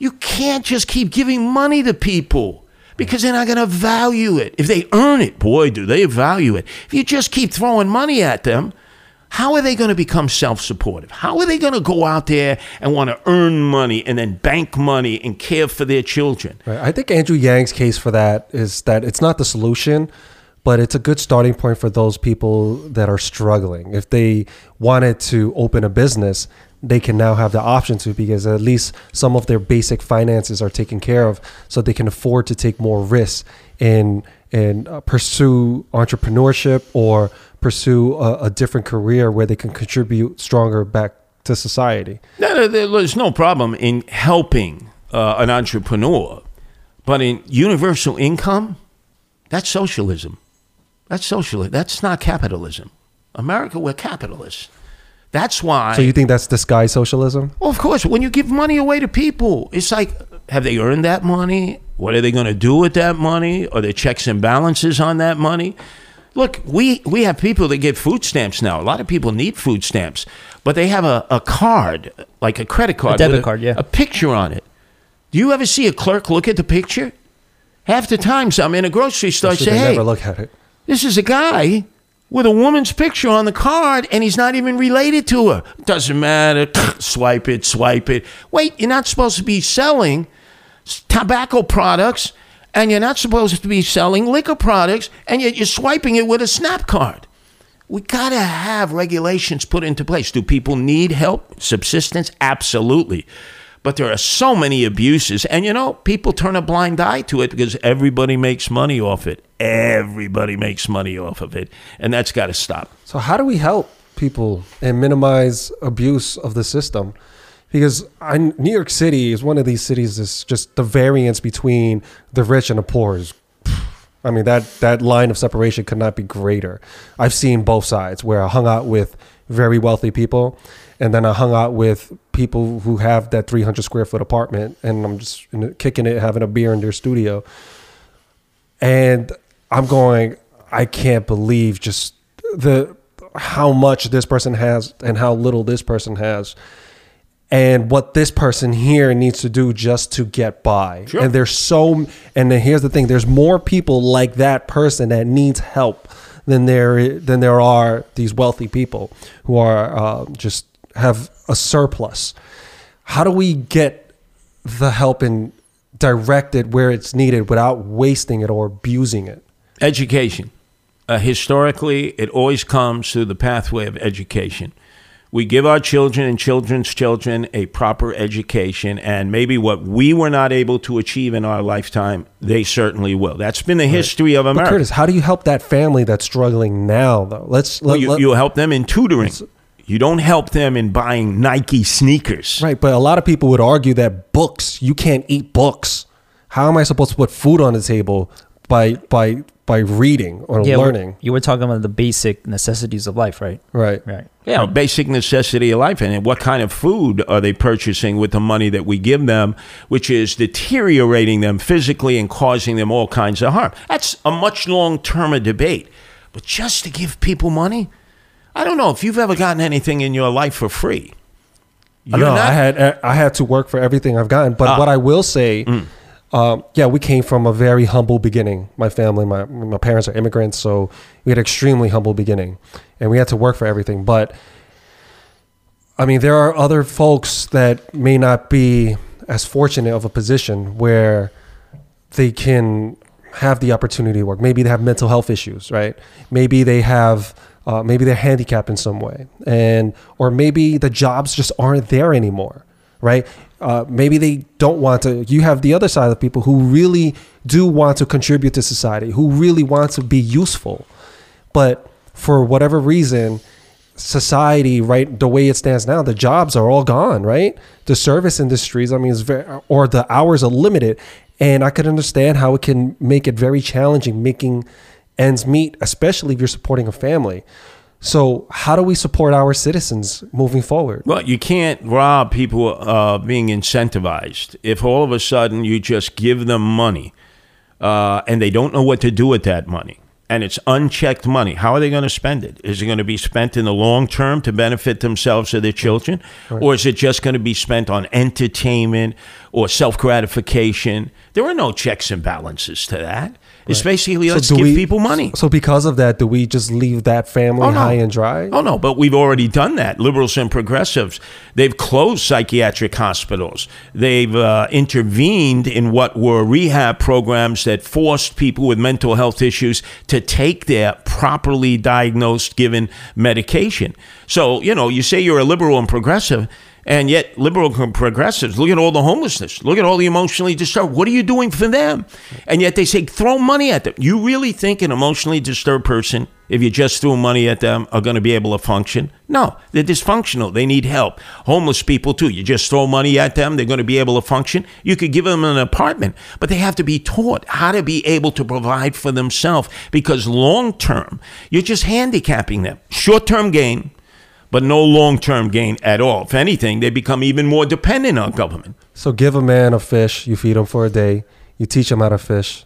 You can't just keep giving money to people because they're not going to value it. If they earn it, boy, do they value it. If you just keep throwing money at them, how are they going to become self supportive? How are they going to go out there and want to earn money and then bank money and care for their children? Right. I think Andrew Yang's case for that is that it's not the solution, but it's a good starting point for those people that are struggling. If they wanted to open a business, they can now have the option to because at least some of their basic finances are taken care of, so they can afford to take more risks and and uh, pursue entrepreneurship or pursue a, a different career where they can contribute stronger back to society. No, there's no problem in helping uh, an entrepreneur, but in universal income, that's socialism. That's socialism. That's not capitalism. America, we're capitalists. That's why. So you think that's disguised socialism? Well, of course, when you give money away to people, it's like, have they earned that money? What are they going to do with that money? Are there checks and balances on that money? Look, we, we have people that get food stamps now. A lot of people need food stamps, but they have a, a card, like a credit card, a debit with card, yeah. a picture on it. Do you ever see a clerk look at the picture? Half the times I'm in a grocery store, I say, they hey, never look at it. This is a guy with a woman's picture on the card and he's not even related to her. Doesn't matter. swipe it, swipe it. Wait, you're not supposed to be selling tobacco products and you're not supposed to be selling liquor products and yet you're swiping it with a snap card. We got to have regulations put into place. Do people need help? Subsistence? Absolutely. But there are so many abuses. And you know, people turn a blind eye to it because everybody makes money off it. Everybody makes money off of it. And that's got to stop. So how do we help people and minimize abuse of the system? Because I, New York City is one of these cities that's just the variance between the rich and the poor is. I mean that that line of separation could not be greater. I've seen both sides where I hung out with very wealthy people, and then I hung out with people who have that 300 square foot apartment, and I'm just kicking it, having a beer in their studio and I'm going, I can't believe just the how much this person has and how little this person has. And what this person here needs to do just to get by. Sure. And there's so and then here's the thing, there's more people like that person that needs help than there than there are these wealthy people who are uh, just have a surplus. How do we get the help and direct it where it's needed without wasting it or abusing it? Education. Uh, historically, it always comes through the pathway of education. We give our children and children's children a proper education, and maybe what we were not able to achieve in our lifetime, they certainly will. That's been the history of But America. Curtis, how do you help that family that's struggling now, though? Let's Well, you, let- you help them in tutoring. You don't help them in buying Nike sneakers. right. But a lot of people would argue that books, you can't eat books. How am I supposed to put food on the table by by by reading or Yeah, learning? You were talking about the basic necessities of life, right? Right. Right. Yeah, basic necessity of life. And what kind of food are they purchasing with the money that we give them, which is deteriorating them physically and causing them all kinds of harm? That's a much long term debate. But just to give people money, I don't know if you've ever gotten anything in your life for free. You're no, not- I had I had to work for everything I've gotten. But Ah. Mm. what I will say, um, yeah, we came from a very humble beginning. My family, my my parents are immigrants, so we had extremely humble beginning, and we had to work for everything. But I mean, there are other folks that may not be as fortunate of a position where they can have the opportunity to work. Maybe they have mental health issues, right? Maybe they have, uh, maybe they're handicapped in some way, and or maybe the jobs just aren't there anymore, right? Uh, maybe they don't want to. You have the other side of people who really do want to contribute to society, who really want to be useful, but for whatever reason, society, right, the way it stands now, the jobs are all gone, right? The service industries, I mean, is very, or the hours are limited. And I could understand how it can make it very challenging making ends meet, especially if you're supporting a family. So, how do we support our citizens moving forward? Well, you can't rob people uh, being incentivized. If all of a sudden you just give them money uh, and they don't know what to do with that money, and it's unchecked money, how are they going to spend it? Is it going to be spent in the long term to benefit themselves or their children? Or is it just going to be spent on entertainment or self gratification? There are no checks and balances to that. It's basically let's give we- people money. So, because of that, do we just leave that family Oh, no. high and dry? Oh no, but we've already done that. Liberals and progressives, they've closed psychiatric hospitals. They've uh, intervened in what were rehab programs that forced people with mental health issues to take their properly diagnosed given medication. So, you know, you say you're a liberal and progressive, and yet liberal progressives, look at all the homelessness, look at all the emotionally disturbed. What are you doing for them? And yet they say throw money at them. You really think an emotionally disturbed person, if you just threw money at them, are going to be able to function? No, they're dysfunctional. They need help. Homeless people too. You just throw money at them, they're going to be able to function. You could give them an apartment, but they have to be taught how to be able to provide for themselves because long term, you're just handicapping them. Short term gain, but no long term gain at all. If anything, they become even more dependent on government. So, give a man a fish, you feed him for a day, you teach him how to fish.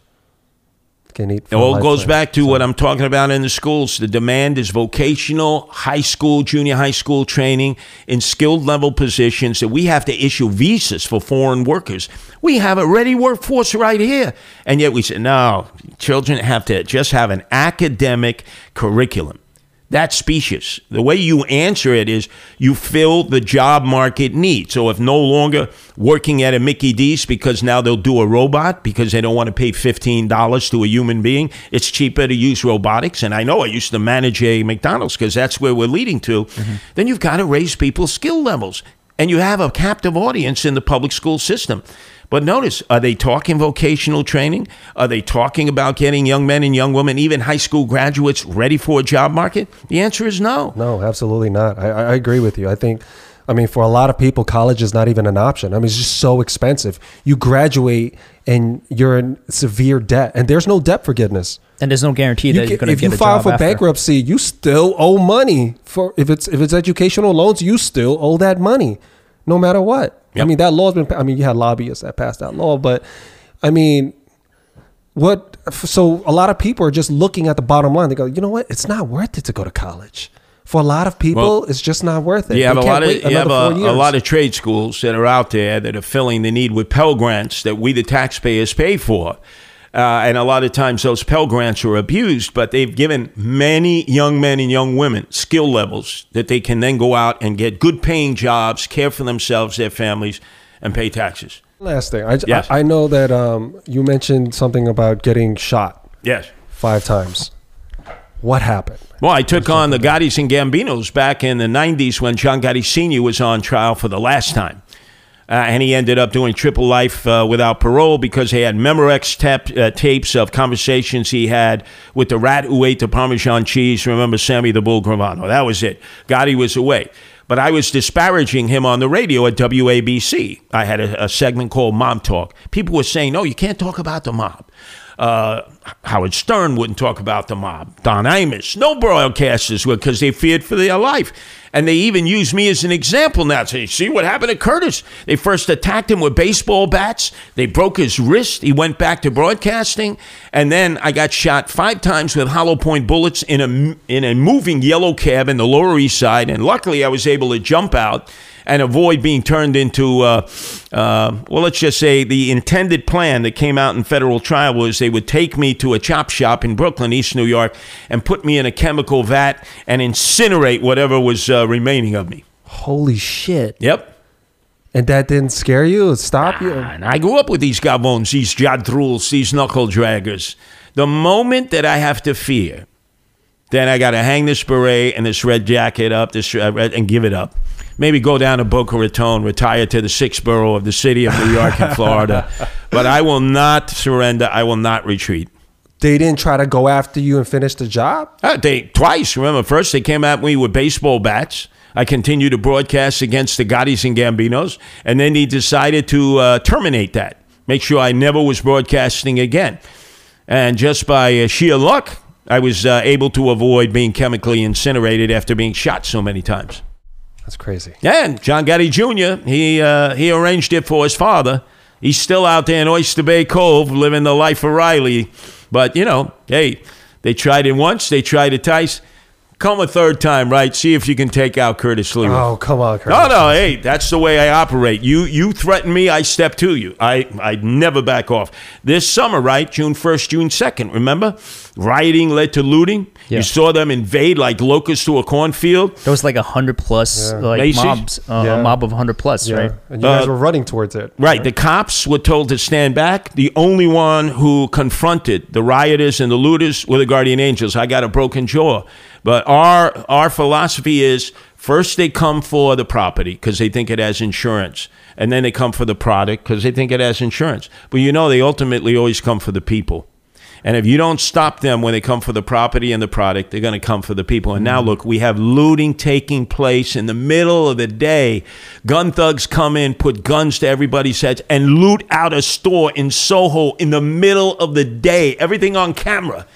can eat. It all goes back to what I'm talking about in the schools. The demand is vocational, high school, junior high school training in skilled level positions that we have to issue visas for foreign workers. We have a ready workforce right here. And yet we say, no, children have to just have an academic curriculum. That's specious. The way you answer it is you fill the job market need. So if no longer working at a Mickey D's because now they'll do a robot because they don't want to pay $15 to a human being, it's cheaper to use robotics. And I know I used to manage a McDonald's because that's where we're leading to. Mm-hmm. Then you've got to raise people's skill levels. And you have a captive audience in the public school system. But notice, are they talking vocational training? Are they talking about getting young men and young women, even high school graduates, ready for a job market? The answer is no. No, absolutely not. I, I I agree with you. I think, I mean, for a lot of people, college is not even an option. I mean, it's just so expensive. You graduate and you're in severe debt, and there's no debt forgiveness. And there's no guarantee You that can- you're going to get a job. if you file for after. bankruptcy, you still owe money for if it's if it's educational loans, you still owe that money, no matter what. I mean, that law's been. I mean, you had lobbyists that passed that law, but I mean, what? So a lot of people are just looking at the bottom line. They go, you know what? It's not worth it to go to college. For a lot of people, Well, it's just not worth it. You have a lot of you have a, a lot of trade schools that are out there that are filling the need with Pell Grants that we the taxpayers pay for. Uh, and a lot of times those Pell Grants are abused, but they've given many young men and young women skill levels that they can then go out and get good paying jobs, care for themselves, their families, and pay taxes. Last thing, I, Yes. I, I know that um, you mentioned something about getting shot Yes. five times. What happened? Well, I took on the Gottis and Gambinos back in the 90s when John Gotti Sr. was on trial for the last time. Uh, and he ended up doing triple life uh, without parole because he had Memorex tap, uh, tapes of conversations he had with the rat who ate the Parmesan cheese. Remember Sammy the Bull Gravano? That was it. Gotti was away. But I was disparaging him on the radio at WABC. I had a, a segment called Mob Talk. People were saying, no, you can't talk about the mob. Uh, Howard Stern wouldn't talk about the mob. Don Imus. No broadcasters would because they feared for their life. And they even used me as an example now. Say, see what happened to Curtis? They first attacked him with baseball bats. They broke his wrist. He went back to broadcasting. And then I got shot five times with hollow point bullets in a, in a moving yellow cab in the Lower East Side. And luckily, I was able to jump out and avoid being turned into, uh, uh, well, let's just say the intended plan that came out in federal trial was they would take me to a chop shop in Brooklyn, East New York, and put me in a chemical vat and incinerate whatever was uh, remaining of me. Holy shit! Yep. And that didn't scare you? Stop you? And I grew up with these gavons, these jadruls, these knuckle draggers. The moment that I have to fear, then I got to hang this beret and this red jacket up, this uh, red, and give it up. Maybe go down to Boca Raton, retire to the sixth borough of the city of New York and Florida. But I will not surrender. I will not retreat. They didn't try to go after you and finish the job. Uh, they twice. Remember, first they came at me with baseball bats. I continued to broadcast against the Gottis and Gambinos, and then he decided to uh, terminate that, make sure I never was broadcasting again. And just by uh, sheer luck, I was uh, able to avoid being chemically incinerated after being shot so many times. That's crazy. And John Gotti Jr. He uh, he arranged it for his father. He's still out there in Oyster Bay Cove living the life of Riley. But you know, hey, they tried it once. They tried it twice. Come a third time, right? See if you can take out Curtis Sliwa. Oh come on, Curtis. No, no, hey, that's the way I operate. You you threaten me, I step to you. I I'd never back off. This summer, right, June first, June second. Remember, rioting led to looting. Yeah. You saw them invade like locusts to a cornfield. There was like a hundred plus Yeah. like Macy's? mobs, uh, Yeah. a mob of hundred plus, Yeah. right? And you guys Uh, were running towards it. Right. The cops were told to stand back. The only one who confronted the rioters and the looters were the guardian angels. I got a broken jaw. But our our philosophy is first they come for the property because they think it has insurance. And then they come for the product because they think it has insurance. But you know they ultimately always come for the people. And if you don't stop them when they come for the property and the product, they're going to come for the people. And now mm-hmm. look, we have looting taking place in the middle of the day. Gun thugs come in, put guns to everybody's heads, and loot out a store in Soho in the middle of the day. Everything on camera.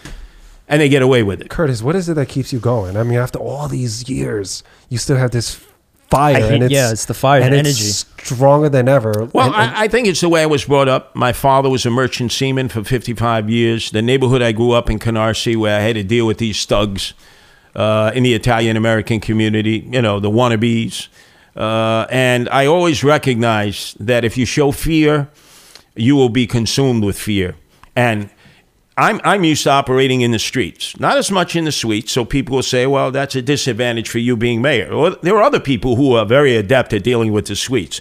And they get away with it. Curtis, what is it that keeps you going? I mean, after all these years, you still have this fire, hate- and it's yeah, it's the fire, and the it's energy. stronger than ever. Well, And- and- I, I think it's the way I was brought up. My father was a merchant seaman for 55 years. The neighborhood I grew up in, Canarsie, where I had to deal with these thugs uh, in the Italian American community, you know, the wannabes. Uh, and I always recognize that if you show fear, you will be consumed with fear. And I'm, I'm used to operating in the streets, not as much in the suites. So people will say, well, that's a disadvantage for you being mayor. Or there are other people who are very adept at dealing with the suites.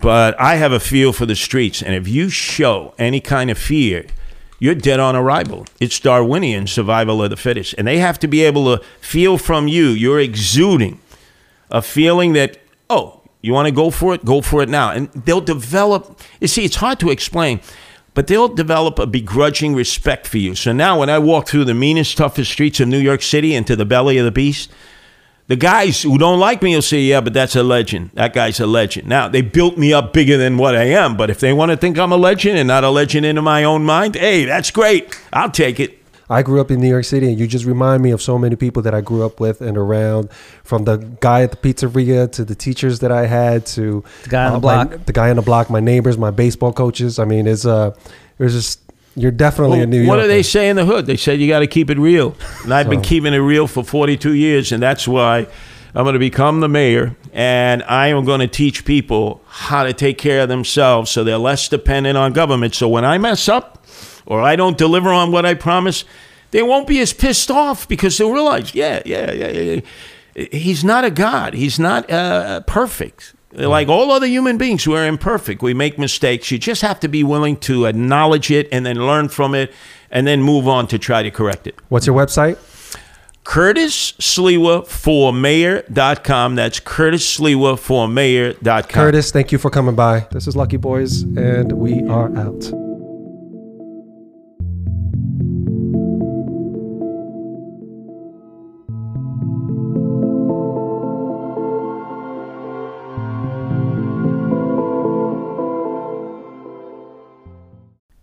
But I have a feel for the streets. And if you show any kind of fear, you're dead on arrival. It's Darwinian survival of the fittest. And they have to be able to feel from you, you're exuding a feeling that, oh, you want to go for it? Go for it now. And they'll develop, you see, it's hard to explain, but they'll develop a begrudging respect for you. So now when I walk through the meanest, toughest streets of New York City into the belly of the beast, the guys who don't like me will say, yeah, but that's a legend. That guy's a legend. Now, they built me up bigger than what I am, but if they want to think I'm a legend and not a legend into my own mind, hey, that's great. I'll take it. I grew up in New York City, and you just remind me of so many people that I grew up with and around, from the guy at the pizzeria to the teachers that I had to The guy on the my- block. the guy on the block, my neighbors, my baseball coaches. I mean, it's uh, there's just you're definitely a New York. what do they say in the hood? They said you got to keep it real. And I've been keeping it real for 42 years, and that's why I'm going to become the mayor, and I am going to teach people how to take care of themselves so they're less dependent on government. So when I mess up or I don't deliver on what I promise, they won't be as pissed off because they'll realize, yeah, yeah, yeah, yeah. He's not a god. He's not uh, perfect. Like all other human beings, we're imperfect. We make mistakes. You just have to be willing to acknowledge it and then learn from it and then move on to try to correct it. What's your website? Curtis Sliwa for mayor.com. That's Curtis Sliwa for mayor.com. Curtis, thank you for coming by. This is Lucky Boys, and we are out.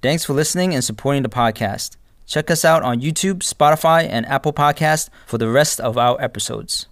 Thanks for listening and supporting the podcast. Check us out on YouTube, Spotify, and Apple Podcast for the rest of our episodes.